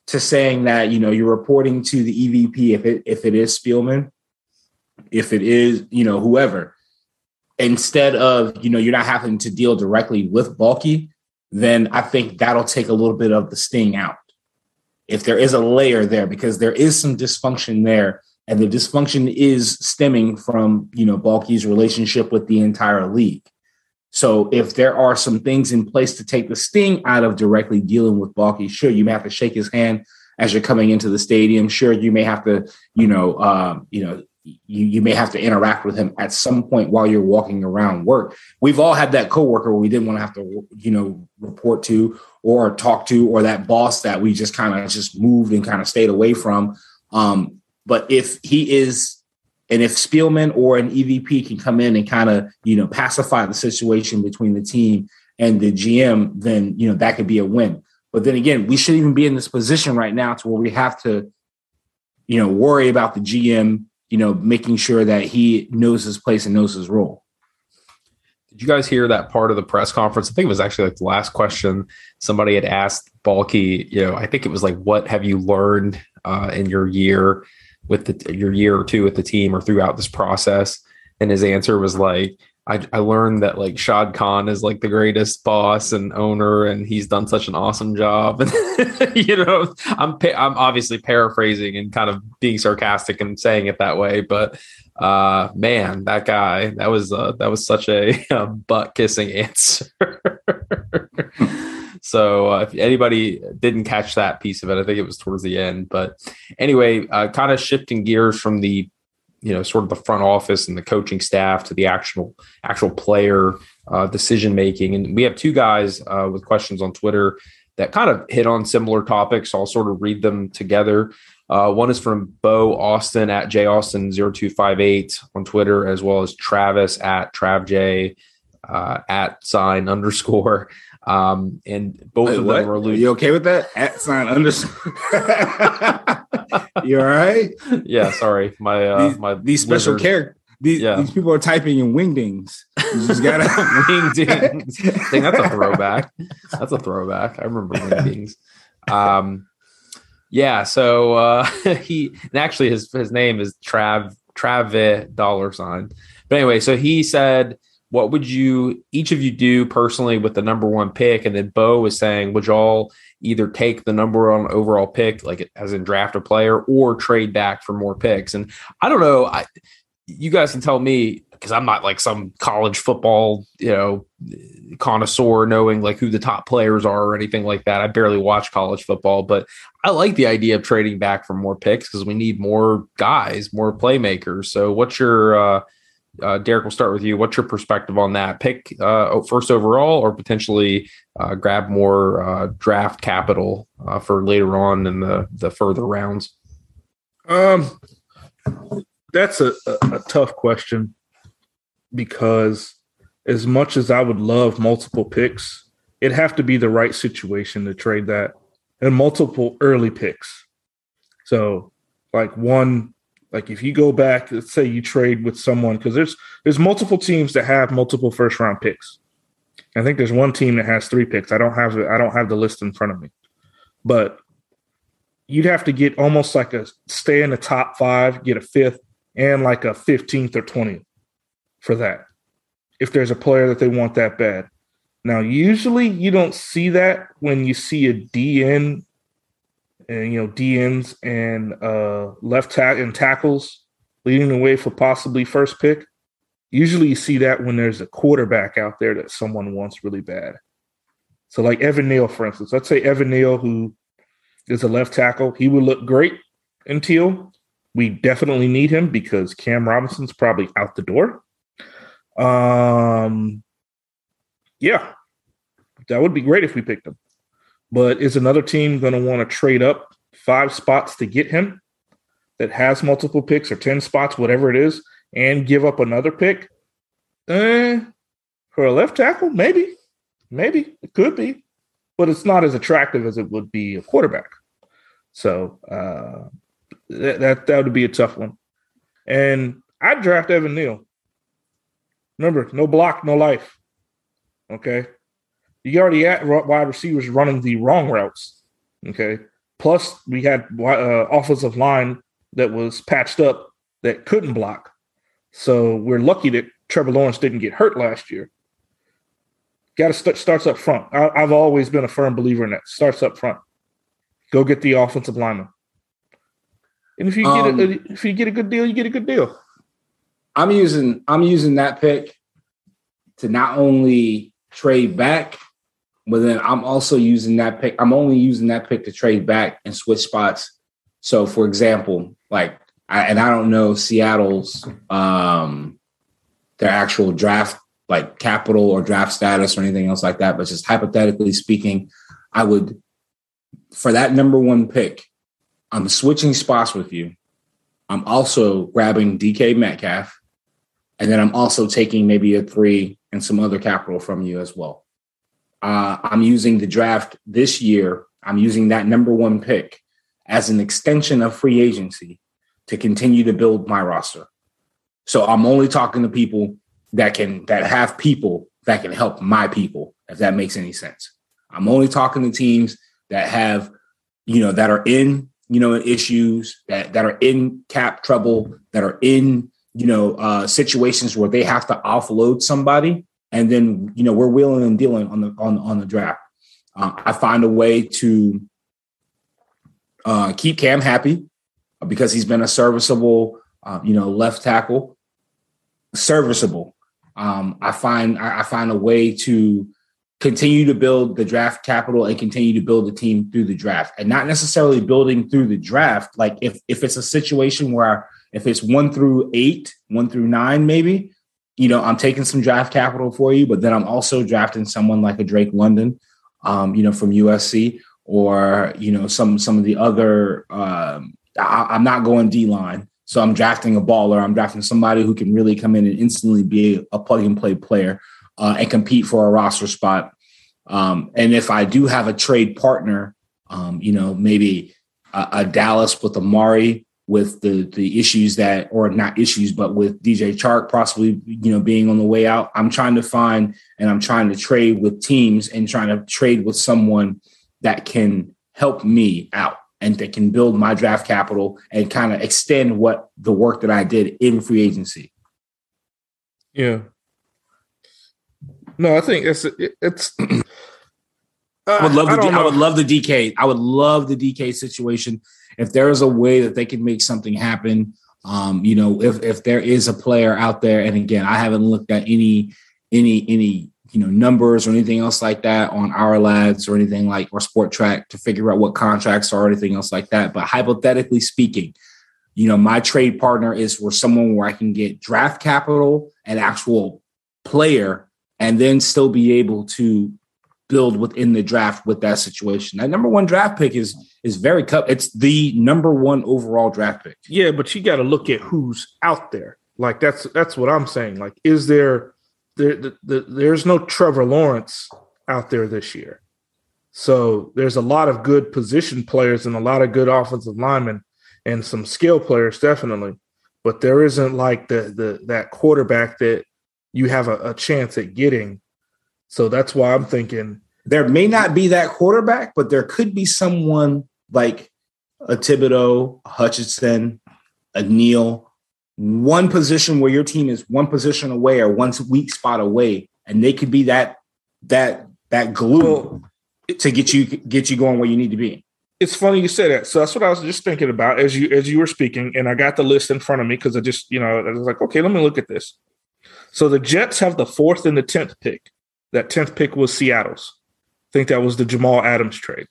to saying that you know you're reporting to the EVP if it if it is Spielman, if it is you know whoever, instead of you know you're not having to deal directly with Baalke, then I think that'll take a little bit of the sting out. If there is a layer there, because there is some dysfunction there, and the dysfunction is stemming from you know Baalke's relationship with the entire league. So if there are some things in place to take the sting out of directly dealing with Baalke, sure, you may have to shake his hand as you're coming into the stadium. Sure, you may have to, you know, um, you know, you, you may have to interact with him at some point while you're walking around work. We've all had that coworker we didn't want to have to, you know, report to or talk to, or that boss that we just kind of just moved and kind of stayed away from. Um, but if he is and if Spielman or an EVP can come in and kind of, you know, pacify the situation between the team and the GM, then, you know, that could be a win. But then again, we shouldn't even be in this position right now to where we have to, you know, worry about the GM, you know, making sure that he knows his place and knows his role. Did you guys hear that part of the press conference? I think it was actually like the last question somebody had asked Baalke, you know, I think it was like, what have you learned uh, in your year? With the, your year or two with the team or throughout this process? And his answer was like, I, I learned that like Shad Khan is like the greatest boss and owner, and he's done such an awesome job. And you know, I'm I'm obviously paraphrasing and kind of being sarcastic and saying it that way, but uh, man, that guy that was uh, that was such a, a butt kissing answer. So uh, if anybody didn't catch that piece of it, I think it was towards the end. But anyway, uh, kind of shifting gears from the you know sort of the front office and the coaching staff to the actual actual player uh, decision making, and we have two guys uh, with questions on Twitter that kind of hit on similar topics. I'll sort of read them together. Uh, one is from Bo Austin at J Austin 0258 on Twitter, as well as Travis at travj uh, at sign underscore. Um, and both Wait, of them were alluding. You okay with that? At sign underscore. you all right? Yeah, sorry. My uh these, my these special characters. These, yeah. these people are typing in wingdings. You just gotta wingdings. Dang, that's a throwback. That's a throwback. I remember wingdings. Um, yeah. So uh, he and actually his his name is Trav Trav dollar sign. But anyway, so he said what would you each of you do personally with the number one pick? And then Bo was saying, would y'all either take the number one overall pick, like as in draft a player, or trade back for more picks? And I don't know. I you guys can tell me because I'm not like some college football, you know, connoisseur knowing like who the top players are or anything like that. I barely watch college football, but I like the idea of trading back for more picks because we need more guys, more playmakers. So what's your uh uh, Derek, we'll start with you. What's your perspective on that? Pick uh, first overall, or potentially uh, grab more uh, draft capital uh, for later on in the the further rounds. Um, that's a, a, a tough question because as much as I would love multiple picks, it'd have to be the right situation to trade that and multiple early picks. So, like one like if you go back, let's say you trade with someone because there's there's multiple teams that have multiple first round picks. I think there's one team that has three picks. I don't have I don't have the list in front of me, but you'd have to get almost like a stay in the top five, get a fifth, and like a fifteenth or twentieth for that. If there's a player that they want that bad. Now, usually you don't see that when you see a DN and you know DNs and uh, left tack and tackles leading the way for possibly first pick. Usually, you see that when there's a quarterback out there that someone wants really bad. So, like Evan Neal, for instance, let's say Evan Neal, who is a left tackle, he would look great until we definitely need him because Cam Robinson's probably out the door. Um, yeah, that would be great if we picked him. But is another team going to want to trade up five spots to get him that has multiple picks or 10 spots, whatever it is, and give up another pick? Eh, for a left tackle, maybe. Maybe. It could be. But it's not as attractive as it would be a quarterback. So uh, that, that, that would be a tough one. And I'd draft Evan Neal. Remember, no block, no life. Okay you already at wide receivers running the wrong routes. Okay. Plus, we had uh, offensive line that was patched up that couldn't block. So we're lucky that Trevor Lawrence didn't get hurt last year. Got to start starts up front. I, have always been a firm believer in that. Starts up front. Go get the offensive lineman. And if you um, get a, um, if you get a good deal, you get a good deal. I'm using I'm using that pick to not only trade back, but then I'm also using that pick. I'm only using that pick to trade back and switch spots. So, for example, like, I, and I don't know Seattle's um their actual draft like capital or draft status or anything else like that, but just hypothetically speaking, I would for that number one pick, I'm switching spots with you. I'm also grabbing DK Metcalf, and then I'm also taking maybe a three and some other capital from you as well. Uh, I'm using the draft this year. I'm using that number one pick as an extension of free agency to continue to build my roster. So I'm only talking to people that can that have people that can help my people, if that makes any sense. I'm only talking to teams that have, you know, that are in, you know, issues, that that are in cap trouble, that are in, you know, uh situations where they have to offload somebody and then you know we're wheeling and dealing on the on on the draft. Uh, I find a way to uh, keep Cam happy because he's been a serviceable, uh, you know, left tackle, serviceable. Um, I find I, I find a way to continue to build the draft capital and continue to build the team through the draft, and not necessarily building through the draft. Like if if it's a situation where if it's one through eight, one through nine, maybe you know, I'm taking some draft capital for you, but then I'm also drafting someone like a Drake London, um, you know, from USC, or you know, some some of the other. Um, I, am not going D line, so I'm drafting a baller. I'm drafting somebody who can really come in and instantly be a plug and play player uh, and compete for a roster spot. Um, and if I do have a trade partner, um, you know, maybe a, a Dallas with Amari with the the issues that or not issues but with DJ Chark possibly you know being on the way out I'm trying to find and I'm trying to trade with teams and trying to trade with someone that can help me out and that can build my draft capital and kind of extend what the work that I did in free agency. Yeah. No, I think it's it's I would love the I, I would love the DK. I would love the DK situation if there is a way that they can make something happen, um, you know, if if there is a player out there, and again, I haven't looked at any any any you know numbers or anything else like that on Ourlads or anything like or Spotrac to figure out what contracts are or anything else like that. But hypothetically speaking, you know, my trade partner is for someone where I can get draft capital and actual player and then still be able to build within the draft with that situation. That number one draft pick is is very cup. It's the number one overall draft pick. Yeah, but you got to look at who's out there. Like that's that's what I'm saying. Like, is there there the, the, there's no Trevor Lawrence out there this year. So there's a lot of good position players and a lot of good offensive linemen and some skill players definitely. But there isn't like the the that quarterback that you have a, a chance at getting so that's why I'm thinking there may not be that quarterback, but there could be someone like a Thibodeaux, a Hutchinson, a Neal, one position where your team is one position away or one weak spot away, and they could be that that that glue to get you get you going where you need to be. It's funny you say that. So that's what I was just thinking about as you as you were speaking, and I got the list in front of me because I just you know I was like, okay, let me look at this. So the Jets have the fourth and the tenth pick. That 10th pick was Seattle's. I think that was the Jamal Adams trade.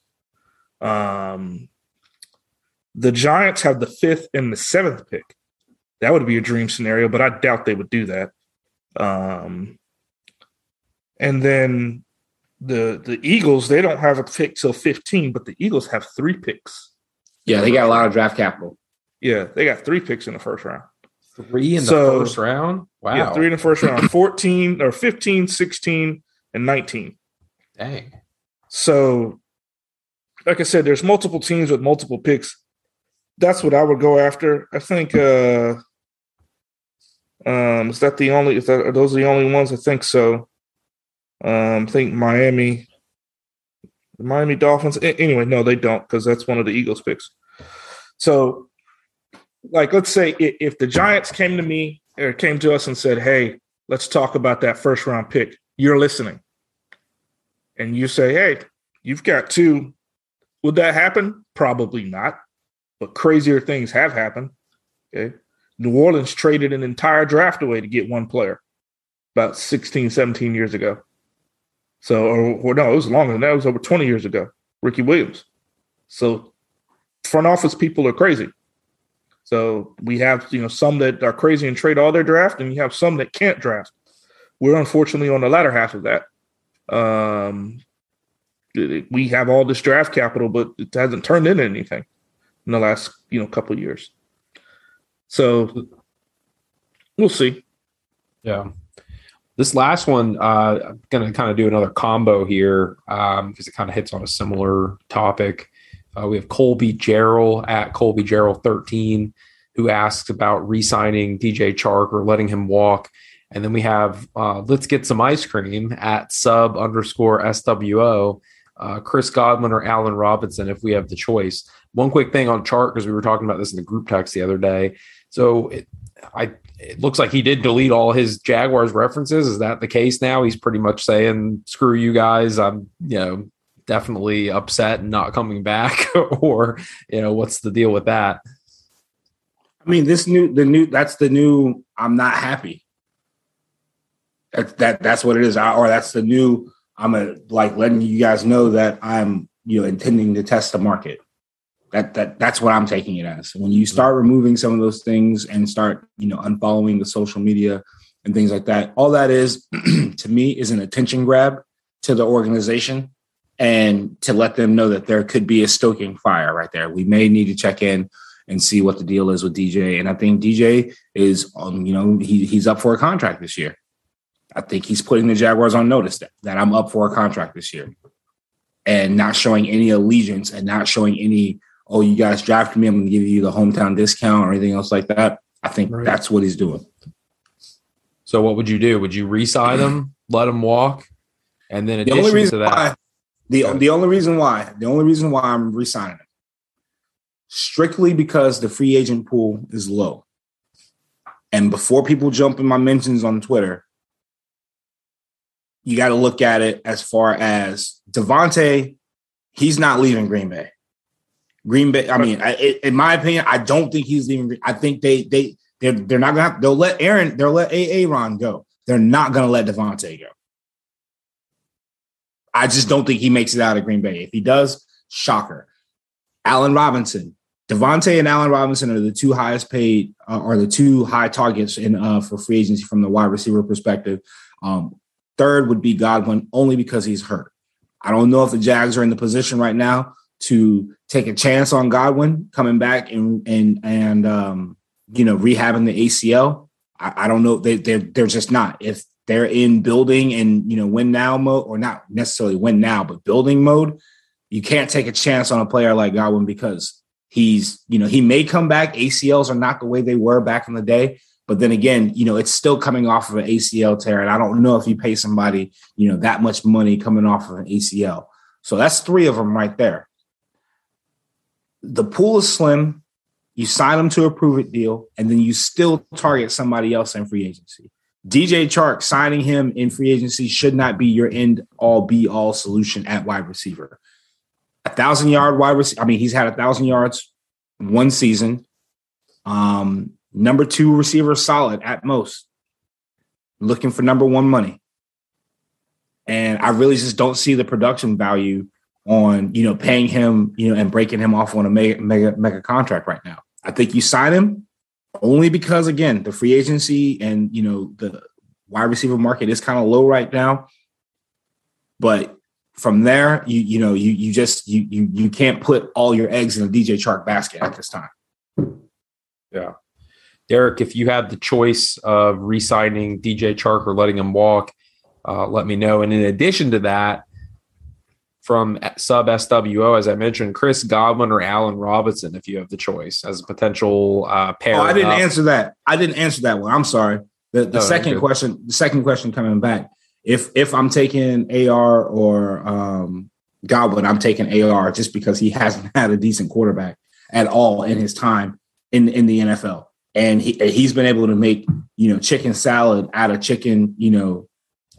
Um, the Giants have the fifth and the seventh pick. That would be a dream scenario, but I doubt they would do that. Um, and then the the Eagles, they don't have a pick till 15, but the Eagles have three picks. Yeah, they got a lot of draft capital. Yeah, they got three picks in the first round. Three in so, the first round? Wow. Yeah, three in the first round. 14 or 15, 16, and 19. Dang. So, like I said, there's multiple teams with multiple picks. That's what I would go after. I think. uh um, is that the only? Is that are those the only ones? I think so. Um, I think Miami. The Miami Dolphins. Anyway, no, they don't because that's one of the Eagles picks. So, like, let's say if the Giants came to me or came to us and said, "Hey, let's talk about that first round pick," you're listening, and you say, "Hey, you've got two. Would that happen? Probably not, but crazier things have happened. Okay. New Orleans traded an entire draft away to get one player about 16, 17 years ago. So, or, or no, it was longer than that. It was over 20 years ago. Ricky Williams. So, front office people are crazy. So we have you know some that are crazy and trade all their draft, and you have some that can't draft. We're unfortunately on the latter half of that. Um, we have all this draft capital, but it hasn't turned into anything in the last you know couple years. So we'll see. Yeah. This last one, uh, I'm going to kind of do another combo here because um, it kind of hits on a similar topic. Uh, we have Colby Gerald at Colby Gerald 13 who asks about re signing DJ Chark or letting him walk. And then we have uh, Let's Get Some Ice Cream at sub underscore SWO, uh, Chris Godwin or Allen Robinson if we have the choice. One quick thing on Chark, because we were talking about this in the group text the other day. So it, I it looks like he did delete all his Jaguars references. Is that the case now? He's pretty much saying, "Screw you guys." I'm, you know, definitely upset and not coming back, or you know, what's the deal with that? I mean, this new, the new, that's the new. I'm not happy. That that that's what it is, or that's the new. I'm a, like letting you guys know that I'm, you know, intending to test the market. That that that's what I'm taking it as. When you start removing some of those things and start, you know, unfollowing the social media and things like that, all that is to me is an attention grab to the organization and to let them know that there could be a stoking fire right there. We may need to check in and see what the deal is with DJ. And I think DJ is, um, you know, he, he's up for a contract this year. I think he's putting the Jaguars on notice that, that I'm up for a contract this year and not showing any allegiance and not showing any oh, you guys drafted me, I'm going to give you the hometown discount or anything else like that. I think right. that's what he's doing. So what would you do? Would you resign him, let him walk, and then the only reason why the the only reason why the only reason why I'm resigning him strictly because the free agent pool is low. And before people jump in my mentions on Twitter, you got to look at it as far as Davante. He's not leaving Green Bay. Green Bay. I mean, I, in my opinion, I don't think he's leaving. I think they they they're they're not gonna. Have, they'll let Aaron. They'll let Aaron go. They're not gonna let Davante go. I just don't think he makes it out of Green Bay. If he does, shocker. Allen Robinson, Davante, and Allen Robinson are the two highest paid, uh, are the two high targets in uh, for free agency from the wide receiver perspective. Um, third would be Godwin, only because he's hurt. I don't know if the Jags are in the position right now to take a chance on Godwin coming back and and and um, you know rehabbing the ACL. I, I don't know. They they're they're just not. If they're in building and you know win now mode, or not necessarily win now, but building mode, you can't take a chance on a player like Godwin because he's you know he may come back. ACLs are not the way they were back in the day. But then again, you know, it's still coming off of an ACL tear. And I don't know if you pay somebody, you know, that much money coming off of an ACL. So that's three of them right there the pool is slim. You sign them to a prove it deal, and then you still target somebody else in free agency. DJ Chark signing him in free agency should not be your end all be all solution at wide receiver. A thousand yard wide receiver. I mean, he's had a thousand yards one season. Um, number two receiver, solid at most. Looking for number one money. And I really just don't see the production value on you know paying him you know and breaking him off on a mega mega mega contract right now. I think you sign him only because again the free agency and you know the wide receiver market is kind of low right now. But from there, you you know you you just you you you can't put all your eggs in a DJ Chark basket at this time. Yeah. Derek, if you had the choice of re-signing DJ Chark or letting him walk, uh, let me know. And in addition to that, from sub SWO, as I mentioned, Chris Godwin or Allen Robinson, if you have the choice as a potential uh, pair. Oh, I didn't up. answer that. I didn't answer that one. I'm sorry. The, the no, second question, the second question coming back. If if I'm taking AR or um, Godwin, I'm taking AR just because he hasn't had a decent quarterback at all in his time in in the NFL, and he he's been able to make you know chicken salad out of chicken, you know,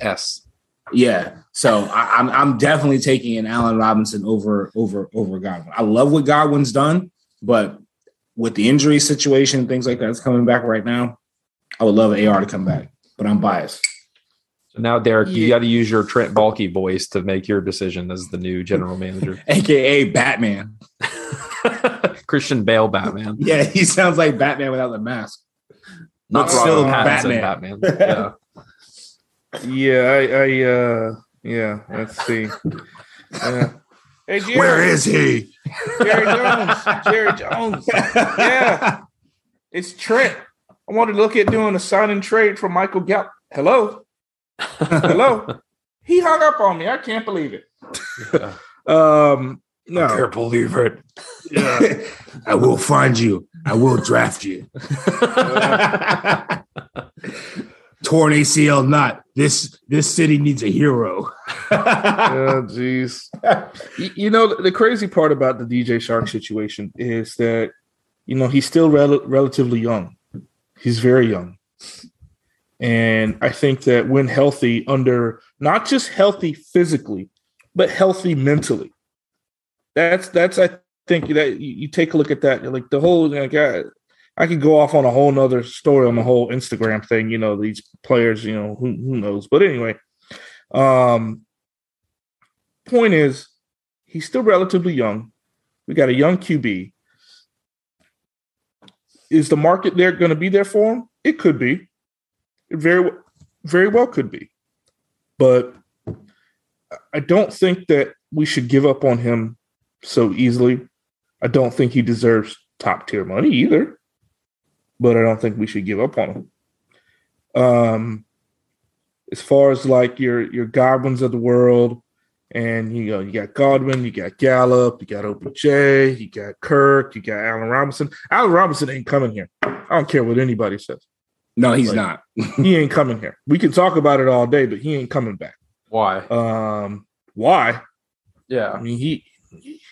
S. yeah. So I, I'm I'm definitely taking an Allen Robinson over over over Godwin. I love what Godwin's done, but with the injury situation, things like that's coming back right now, I would love AR to come back, but I'm biased. So now, Derek, you Yeah. got to use your Trent Baalke voice to make your decision as the new general manager. AKA Batman. Christian Bale Batman. Yeah, he sounds like Batman without the mask. Not But still Pattinson Batman. Batman. Yeah. Yeah, I, I uh, yeah. Let's see. Yeah. Hey, Jerry, is he? Jerry Jones. Jerry Jones. Yeah, it's Trent. I wanted to look at doing a sign and trade for Michael Gallup. Hello, hello. he hung up on me. I can't believe it. Yeah. Um, no. believe it. Yeah. I will find you. I will draft you. Torn ACL not. This this city needs a hero. Oh, jeez. you, you know, the crazy part about the DJ Chark situation is that, you know, he's still rel- relatively young. He's very young. And I think that when healthy, under not just healthy physically, but healthy mentally, that's, that's, I think that you, you take a look at that. Like the whole, like, I, I could go off on a whole nother story on the whole Instagram thing, you know, these players, you know, who, who knows. But anyway, um, point is, he's still relatively young. We got a young QB. Is the market there going to be there for him? It could be. It very, very well could be. But I don't think that we should give up on him so easily. I don't think he deserves top tier money either. But I don't think we should give up on him. Um, as far as like your your Godwins of the world, and you know, you got Godwin, you got Gallup, you got OBJ, you got Kirk, you got Allen Robinson. Allen Robinson ain't coming here. I don't care what anybody says. No, he's Like- not. He ain't coming here. We can talk about it all day, but he ain't coming back. Why? Um, why? Yeah, I mean, he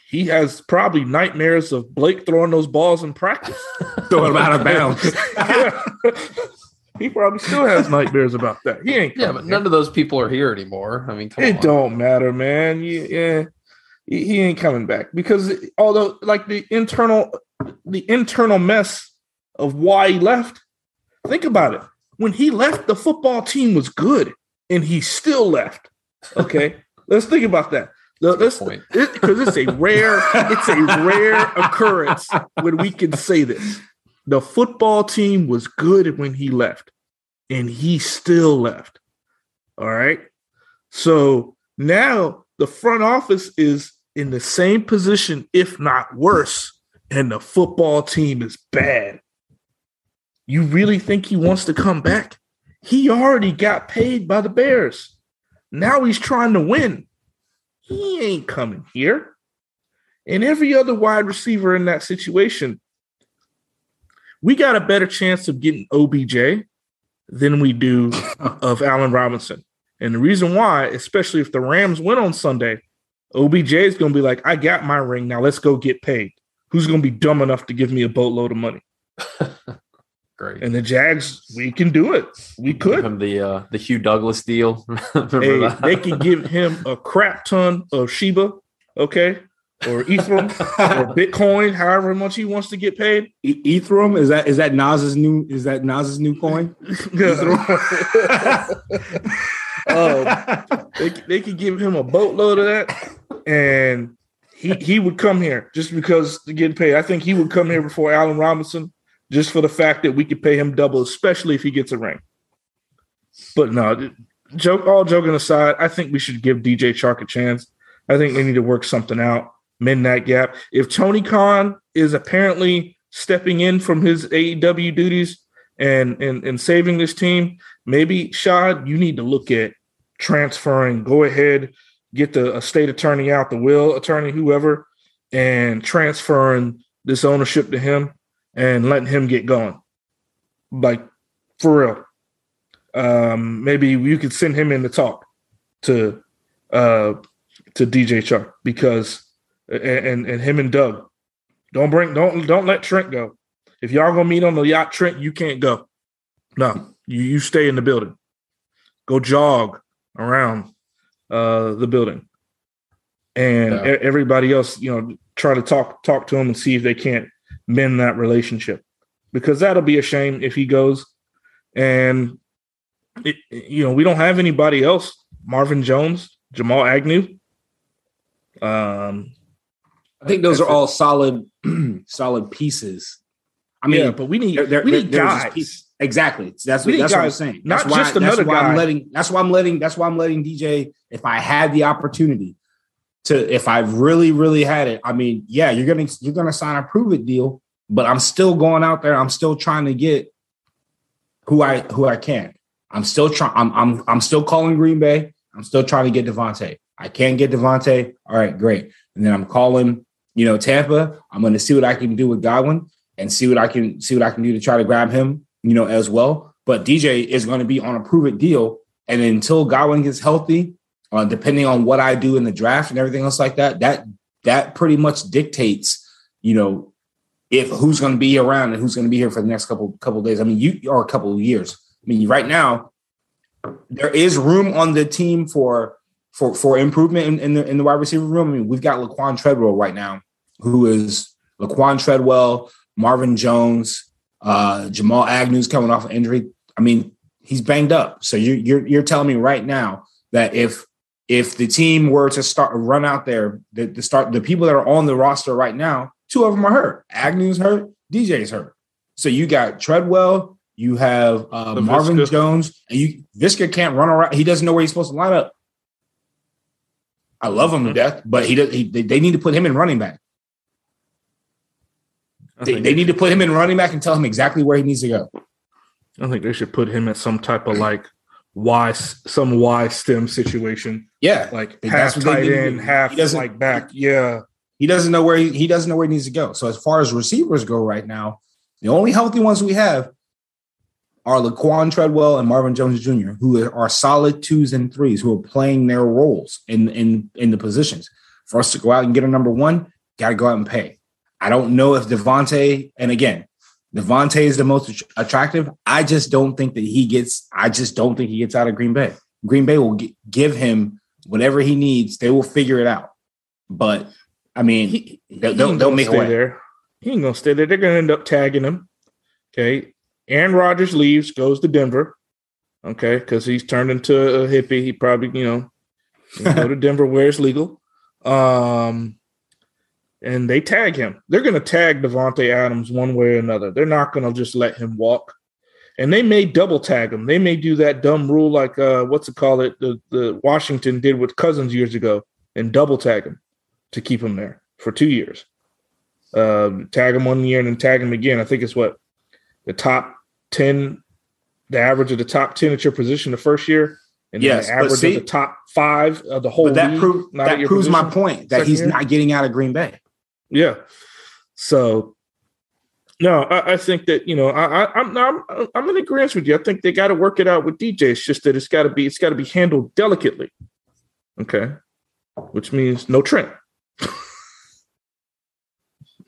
he has probably nightmares of Blake throwing those balls in practice. Throwing them out of bounds. Yeah. he probably still has nightmares about that. He ain't. Yeah, but here. none of those people are here anymore. I mean, come It on. don't matter, man. You- Yeah, he, he ain't coming back because although like the internal, the internal mess of why he left. Think about it. When he left, the football team was good, and he still left. Okay, let's think about that. The- That's Let's a good point. because it's a rare, it's a rare occurrence when we can say this. The football team was good when he left, and he still left. All right. So now the front office is in the same position, if not worse, and the football team is bad. You really think he wants to come back? He already got paid by the Bears. Now he's trying to win. He ain't coming here. And every other wide receiver in that situation, we got a better chance of getting OBJ than we do of Allen Robinson. And the reason why, especially if the Rams win on Sunday, OBJ is going to be like, I got my ring. Now let's go get paid. Who's going to be dumb enough to give me a boatload of money? Great. And the Jags, we can do it. We Give could. him the uh, the Hugh Douglas deal. Hey, they can give him a crap ton of Shiba, okay, or Ethereum or Bitcoin, however much he wants to get paid. E- Ethereum is that is that Nas's new is that Nas's new coin? um, they, they could give him a boatload of that, and he he would come here just because to get paid. I think he would come here before Allen Robinson, just for the fact that we could pay him double, especially if he gets a ring. But no, joke all joking aside, I think we should give DJ Chark a chance. I think they need to work something out, mend that gap. If Tony Khan is apparently stepping in from his AEW duties and and and saving this team, maybe Shad, you need to look at transferring. Go ahead, get the state attorney out, the will attorney, whoever, and transferring this ownership to him and letting him get going. Like for real. Um, maybe you could send him in to talk to uh to DJ Chark because and, and and him and Doug don't bring don't don't let Trent go. If y'all gonna meet on the yacht, Trent, you can't go. No, you you stay in the building. Go jog around uh, the building, and e- everybody else, you know, try to talk talk to him and see if they can't mend that relationship because that'll be a shame if he goes. And it, you know, we don't have anybody else. Marvin Jones, Jamal Agnew. Um, I think those are all solid, solid pieces. I mean, yeah, but we need they're- they're- we need guys. Exactly. That's what that's what I'm guys, saying. not That's why, just that's another why I'm guy. letting. That's why I'm letting. That's why I'm letting DJ. If I had the opportunity to, if I really, really had it, I mean, yeah, you're gonna you're gonna sign a prove it deal, but I'm still going out there. I'm still trying to get who I who I can. I'm still trying. I'm I'm I'm still calling Green Bay. I'm still trying to get Davante. I can't get Davante. All right, great. And then I'm calling, you know, Tampa. I'm going to see what I can do with Godwin and see what I can see what I can do to try to grab him, you know, as well. But DJ is going to be on a prove it deal, and until Godwin gets healthy, uh, depending on what I do in the draft and everything else like that, that that pretty much dictates, you know, if who's going to be around and who's going to be here for the next couple couple days. I mean, you are a couple of years. I mean, right now there is room on the team for for for improvement in, in the in the wide receiver room. I mean, we've got Laquan Treadwell right now, who is Laquan Treadwell, Marvin Jones, uh, Jamal Agnew's coming off an injury. I mean, he's banged up. So you're you're you're telling me right now that if if the team were to start run out there, the, the start the people that are on the roster right now, two of them are hurt. Agnew's hurt, DJ's hurt. So you got Treadwell, you have uh, Marvin Visca. Jones, and you Visca can't run around. He doesn't know where he's supposed to line up. I love him to death, but he does. He, they, need to put him in running back. They, they need to put him in running back and tell him exactly where he needs to go. I think they should put him in some type of like Y some Y stem situation, Yeah, like That's half tight end, half like back. Yeah, he doesn't know where he, he doesn't know where he needs to go. So as far as receivers go right now, the only healthy ones we have are Laquan Treadwell and Marvin Jones Jr., who are solid twos and threes, who are playing their roles in in in the positions. For us to go out and get a number one, got to go out and pay. I don't know if Davante, and again, Davante is the most attractive. I just don't think that he gets. I just don't think he gets out of Green Bay. Green Bay will gi- give him whatever he needs. They will figure it out. But I mean, he, They'll- he they'll- they'll make a way. there. He ain't gonna stay there. They're gonna end up tagging him. Okay, Aaron Rodgers leaves, goes to Denver. Okay, because he's turned into a hippie. He probably you know go to Denver where it's legal. Um, and they tag him. They're going to tag Davante Adams one way or another. They're not going to just let him walk. And they may double tag him. They may do that dumb rule like uh, what's it called? It the the Washington did with Cousins years ago and double tag him to keep him there for two years. Um, tag him one year and then tag him again. I think it's what the top ten, the average of the top ten at your position the first year, and then Yes, the average see- of the top five of the whole. but that league, proves not that proves my point that he's year? not getting out of Green Bay. Yeah. So, no, I, I think that you know I, I, I'm I'm I'm in agreement with you. I think they got to work it out with DJ. It's just that it's got to be it's got to be handled delicately. Okay, which means no Trent,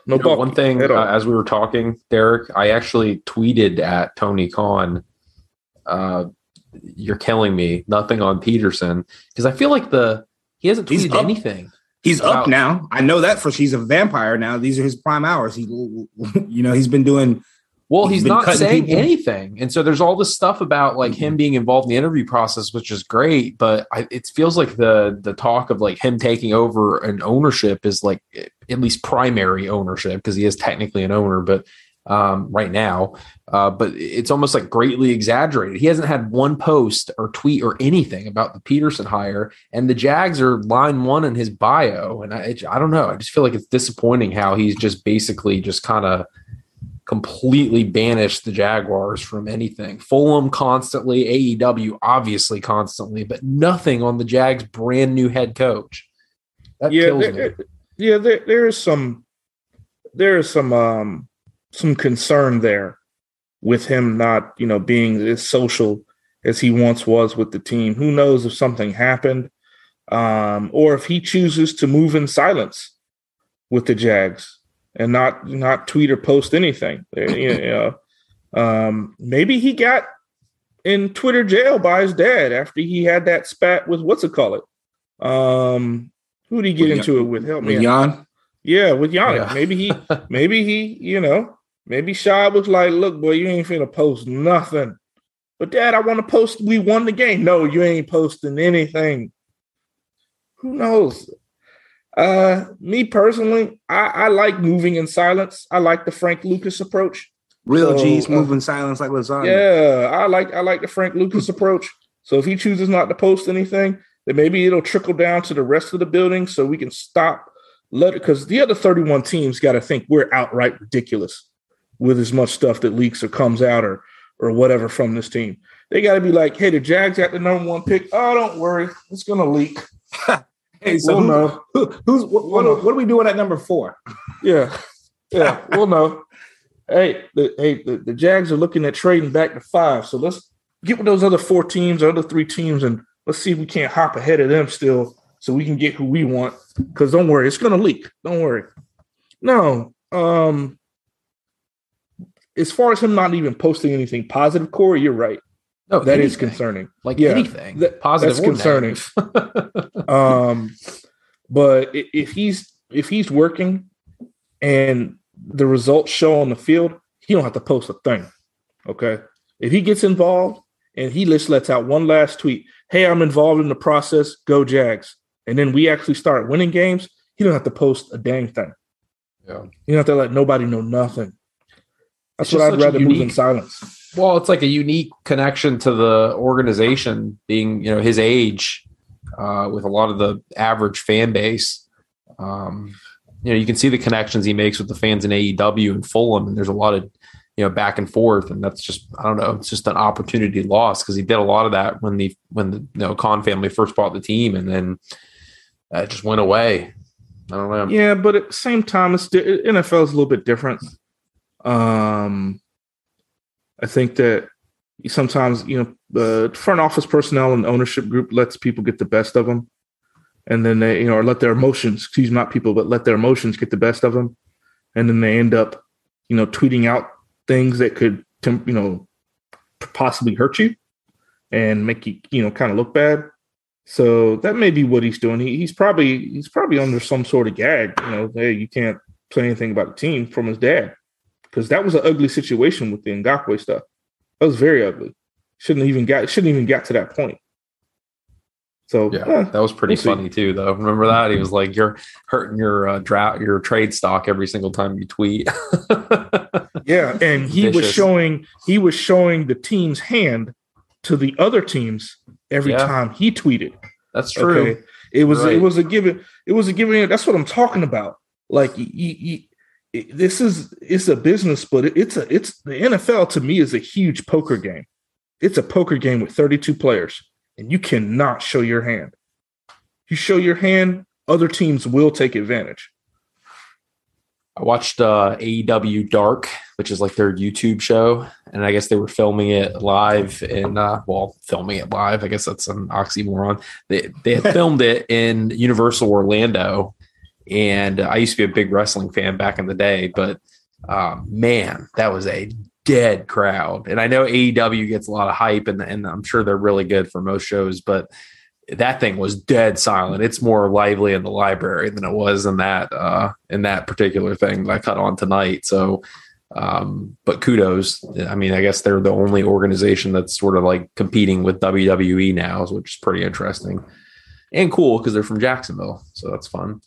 no You know, one thing, uh, as we were talking, Derek, I actually tweeted at Tony Khan, uh, "You're killing me." Nothing on Pederson because I feel like the he hasn't tweeted anything. He's Wow. up now. I know that for he's a vampire now. These are his prime hours. He, you know, he's been doing. Well, He's he's, not saying people. anything, and so there's all this stuff about like him mm-hmm. being involved in the interview process, which is great. But I, it feels like the the talk of like him taking over an ownership is like at least primary ownership because he is technically an owner, but um, right now, uh, but it's almost like greatly exaggerated. He hasn't had one post or tweet or anything about the Pederson hire, and the Jags are line one in his bio. And I, it, I don't know. I just feel like it's disappointing how he's just basically just kind of completely banished the Jaguars from anything. Fulham constantly, AEW obviously constantly, but nothing on the Jags' brand new head coach. That yeah, kills there, me. there- yeah, there, there is some there is some um some concern there with him not, you know, being as social as he once was with the team. Who knows if something happened? um, or if he chooses to move in silence with the Jags and not not tweet or post anything. you know, um, maybe he got in Twitter jail by his dad after he had that spat with what's it call it? Um, who did he get With into it with? Help me. With. Jan, Yeah, with Yannick. Yeah. Maybe he, maybe he, you know, maybe Shad was like, "Look, boy, you ain't finna post nothing." But Dad, I want to post. We won the game. No, you ain't posting anything. Who knows? Uh, me personally, I, I like moving in silence. I like the Frank Lucas approach. real So, G's uh, silence like lasagna. Yeah, I like I like the Frank Lucas approach. So if he chooses not to post anything, then maybe it'll trickle down to the rest of the building so we can stop let it because the other 31 teams got to think we're outright ridiculous with as much stuff that leaks or comes out or or whatever from this team. They got to be like, hey, the Jags got the number one pick. Oh, don't worry, it's gonna leak. Hey, so we'll who- know. who- who's what, what, We'll know. what are we doing at number four? Yeah, yeah, we'll know. Hey, the, hey, the, the Jags are looking at trading back to five. So let's get with those other four teams, other three teams, and let's see if we can't hop ahead of them still, so we can get who we want. Because don't worry, it's gonna leak. Don't worry. No, um, as far as him not even posting anything positive, Corey, you're right. No, That is anything. concerning. Like Yeah, anything, that- positive that's or concerning. Um, but if he's if he's working and the results show on the field, he don't have to post a thing. Okay. If he gets involved and he just lets out one last tweet, hey, I'm involved in the process, go Jags. And then we actually start winning games, he don't have to post a dang thing. Yeah. You don't have to let nobody know nothing. That's what I'd rather move in unique- silence. Well, it's like a unique connection to the organization, being you know his age, uh, with a lot of the average fan base. Um, you know, you can see the connections he makes with the fans in AEW and Fulham, and there's a lot of you know back and forth, and that's just I don't know, it's just an opportunity lost because he did a lot of that when the when the you know Khan family first bought the team, and then uh, it just went away. I don't know. Yeah, but at the same time, it's di- NFL is a little bit different. Um, I think that sometimes you know the front office personnel and ownership group lets people get the best of them, and then they you know or let their emotions, excuse me, not people, but let their emotions get the best of them, and then they end up you know tweeting out things that could you know possibly hurt you and make you you know kind of look bad. So that may be what he's doing. He, he's probably he's probably under some sort of gag. You know, hey, you can't say anything about the team from his dad because that was an ugly situation with the Ngakoue stuff. That was very ugly. Shouldn't even got shouldn't even got to that point. So Yeah, eh, that was pretty we'll see. funny too, though. Remember that? He was like, "You're hurting your uh, drought, your trade stock every single time you tweet." yeah, and he was showing he was showing the team's hand to the other teams every Yeah. time he tweeted. That's true. Okay. It was Right. it was a given. It was a given. That's what I'm talking about. Like you, you, it- this is it's a business, but it- it's a it's the NFL to me is a huge poker game. It's a poker game with 32 players, and you cannot show your hand. You show your hand, other teams will take advantage. I watched uh, AEW Dark, which is like their YouTube show, and I guess they were filming it live in uh, well, filming it live. I guess that's an oxymoron. They they had filmed it in Universal Orlando, and I used to be a big wrestling fan back in the day, but um, man, that was a dead crowd. And I know AEW gets a lot of hype, and and I'm sure they're really good for most shows, but that thing was dead silent. It's more lively in the library than it was in that uh in that particular thing that I cut on tonight. So um but kudos. I mean, I guess they're the only organization that's sort of like competing with WWE now, which is pretty interesting. And cool because they're from Jacksonville. So that's fun.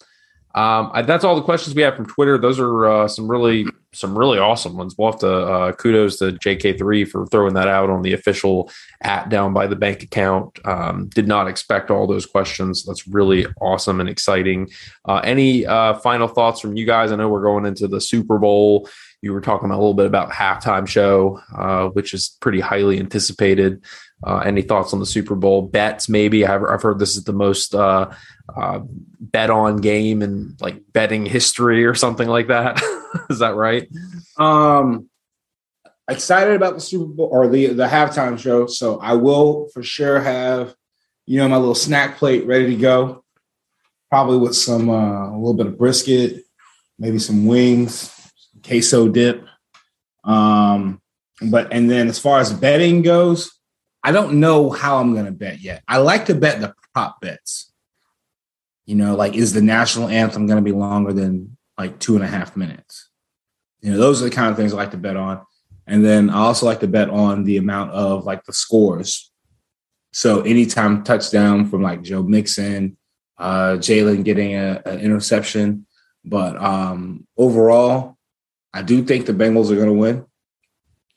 Um, I, that's all the questions we have from Twitter. Those are uh, some really, some really awesome ones. We'll have to uh, kudos to JK3 for throwing that out on the official at down by the bank account. Um, did not expect all those questions. That's really awesome and exciting. Uh, any uh, final thoughts from you guys? I know we're going into the Super Bowl. You were talking a little bit about halftime show, uh, which is pretty highly anticipated. Uh, any thoughts on the Super Bowl bets? Maybe I've, I've heard this is the most uh, bet on game and like betting history or something like that. is that right? Um, excited about the Super Bowl or the the halftime show. So I will for sure have, you know, my little snack plate ready to go. probably with some uh, a little bit of brisket, maybe some wings, queso dip. Um, but and then as far as betting goes, I don't know how I'm going to bet yet. I like to bet the prop bets. You know, like is the national anthem going to be longer than like two and a half minutes? You know, those are the kind of things I like to bet on. And then I also like to bet on the amount of like the scores. So anytime touchdown from like Joe Mixon, uh, Jalen getting a, an interception. But um, overall, I do think the Bengals are going to win.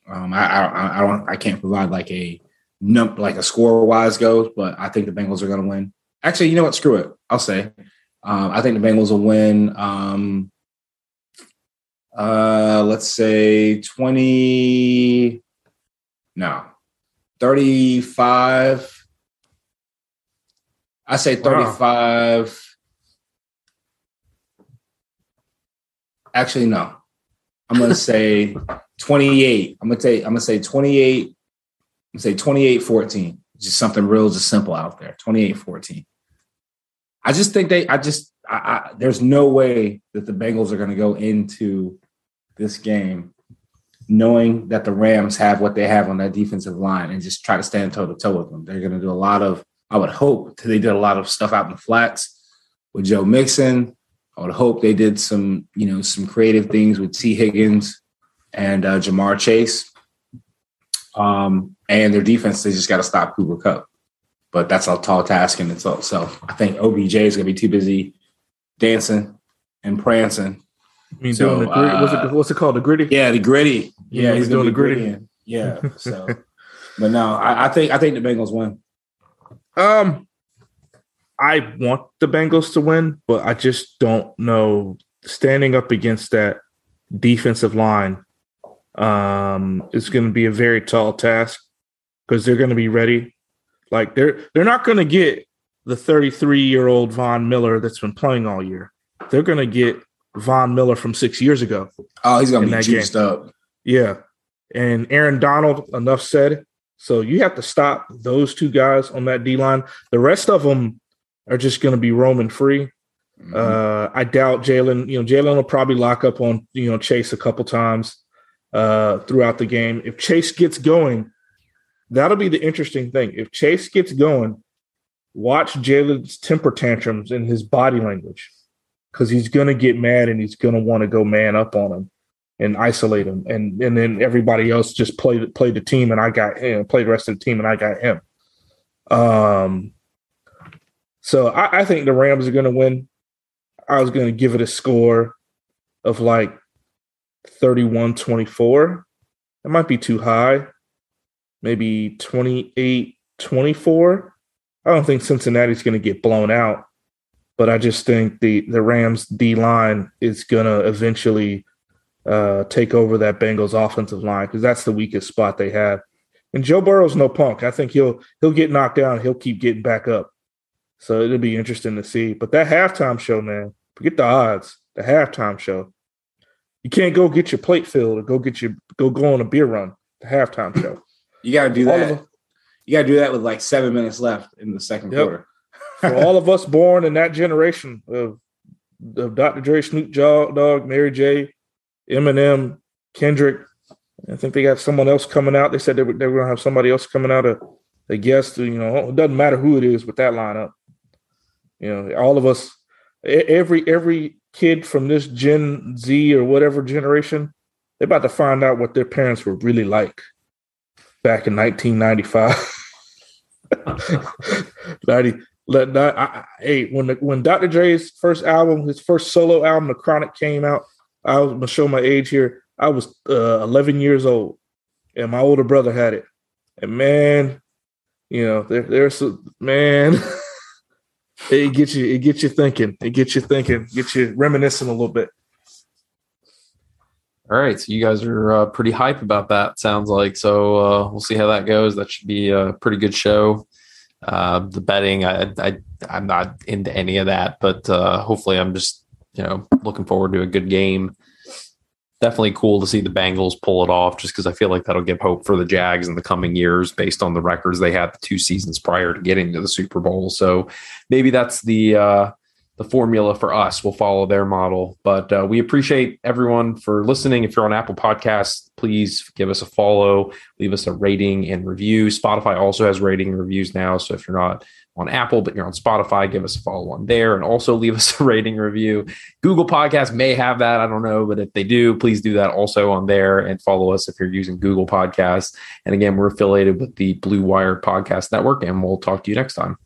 Um, I, I, I don't I can't provide like a num like a score wise goes, but I think the Bengals are going to win. Actually, you know what? Screw it. I'll say um, I think the Bengals will win. Um, uh, let's say twenty. No, thirty-five. I say thirty-five. Wow. Actually, no. I'm gonna say 28. I'm gonna say I'm gonna say 28. I'm gonna say 28 14. Just something real, just simple out there. 28 14. I just think they, I just, I, I, there's no way that the Bengals are going to go into this game knowing that the Rams have what they have on that defensive line and just try to stand toe to toe with them. They're going to do a lot of, I would hope they did a lot of stuff out in the flats with Joe Mixon. I would hope they did some, you know, some creative things with T. Higgins and uh, Ja'Marr Chase. Um, and their defense, they just got to stop Cooper Kupp but that's a tall task in itself. So I think OBJ is going to be too busy dancing and prancing. I mean, so, doing the gritty, uh, what's, it, what's it called? The gritty? Yeah, the gritty. Yeah, he's, he's doing the gritty. Yeah. So, but no, I, I, think I think the Bengals win. Um, I want the Bengals to win, but I just don't know standing up against that defensive line. Um, is going to be a very tall task because they're going to be ready like they're they're not going to get the 33 year old Von Miller that's been playing all year. They're going to get Von Miller from six years ago. Oh, he's going to be juiced game. up. Yeah, and Aaron Donald. Enough said. So you have to stop those two guys on that D line. The rest of them are just going to be roaming free. Mm-hmm. Uh, I doubt Jalen. You know, Jalen will probably lock up on you know Chase a couple times uh, throughout the game. If Chase gets going, that'll be the interesting thing. If Chase gets going, watch Jalen's temper tantrums and his body language because he's going to get mad and he's going to want to go man up on him and isolate him. And and then everybody else just play, play the team and I got him, play the rest of the team and I got him. Um, so I, I think the Rams are going to win. I was going to give it a score of like 31 24. It might be too high maybe 28 24. I don't think Cincinnati's going to get blown out, but I just think the, the Rams D line is going to eventually uh, take over that Bengals offensive line because that's the weakest spot they have. And Joe Burrow's no punk. I think he'll he'll get knocked down. He'll keep getting back up. So it'll be interesting to see. But that halftime show, man, forget the odds. The halftime show. You can't go get your plate filled or go get your go go on a beer run. The halftime show. You got to do that. You got to do that with like seven minutes left in the second yep. quarter. For all of us born in that generation of, of Dr. Dre, Snoop Dogg, Mary J, Eminem, Kendrick. I think they got someone else coming out. They said they were, they were going to have somebody else coming out, a, a guest. You know, it doesn't matter who it is with that lineup. You know, all of us, every every kid from this Gen Z or whatever generation, they're about to find out what their parents were really like back in 1995. 90, let not, I, hey, when when Dr. Dre's first album, his first solo album, The Chronic, came out, I was gonna show my age here. I was uh, 11 years old, and my older brother had it. And man, you know, there, there's a man. it gets you, it gets you thinking. It gets you thinking. Gets you reminiscing a little bit. All right, so you guys are uh, pretty hype about that. Sounds like so. Uh, we'll see how that goes. That should be a pretty good show. Uh, the betting, I, I, I'm not into any of that, but uh, hopefully, I'm just you know looking forward to a good game. Definitely cool to see the Bengals pull it off, just because I feel like that'll give hope for the Jags in the coming years, based on the records they had the two seasons prior to getting to the Super Bowl. So maybe that's the uh, the formula for us. We'll follow their model. But uh, we appreciate everyone for listening. If you're on Apple Podcasts, please give us a follow, leave us a rating and review. Spotify also has rating reviews now. So if you're not on Apple, but you're on Spotify, give us a follow on there and also leave us a rating review. Google Podcasts may have that. I don't know. But if they do, please do that also on there and follow us if you're using Google Podcasts. And again, we're affiliated with the Blue Wire Podcast Network, and we'll talk to you next time.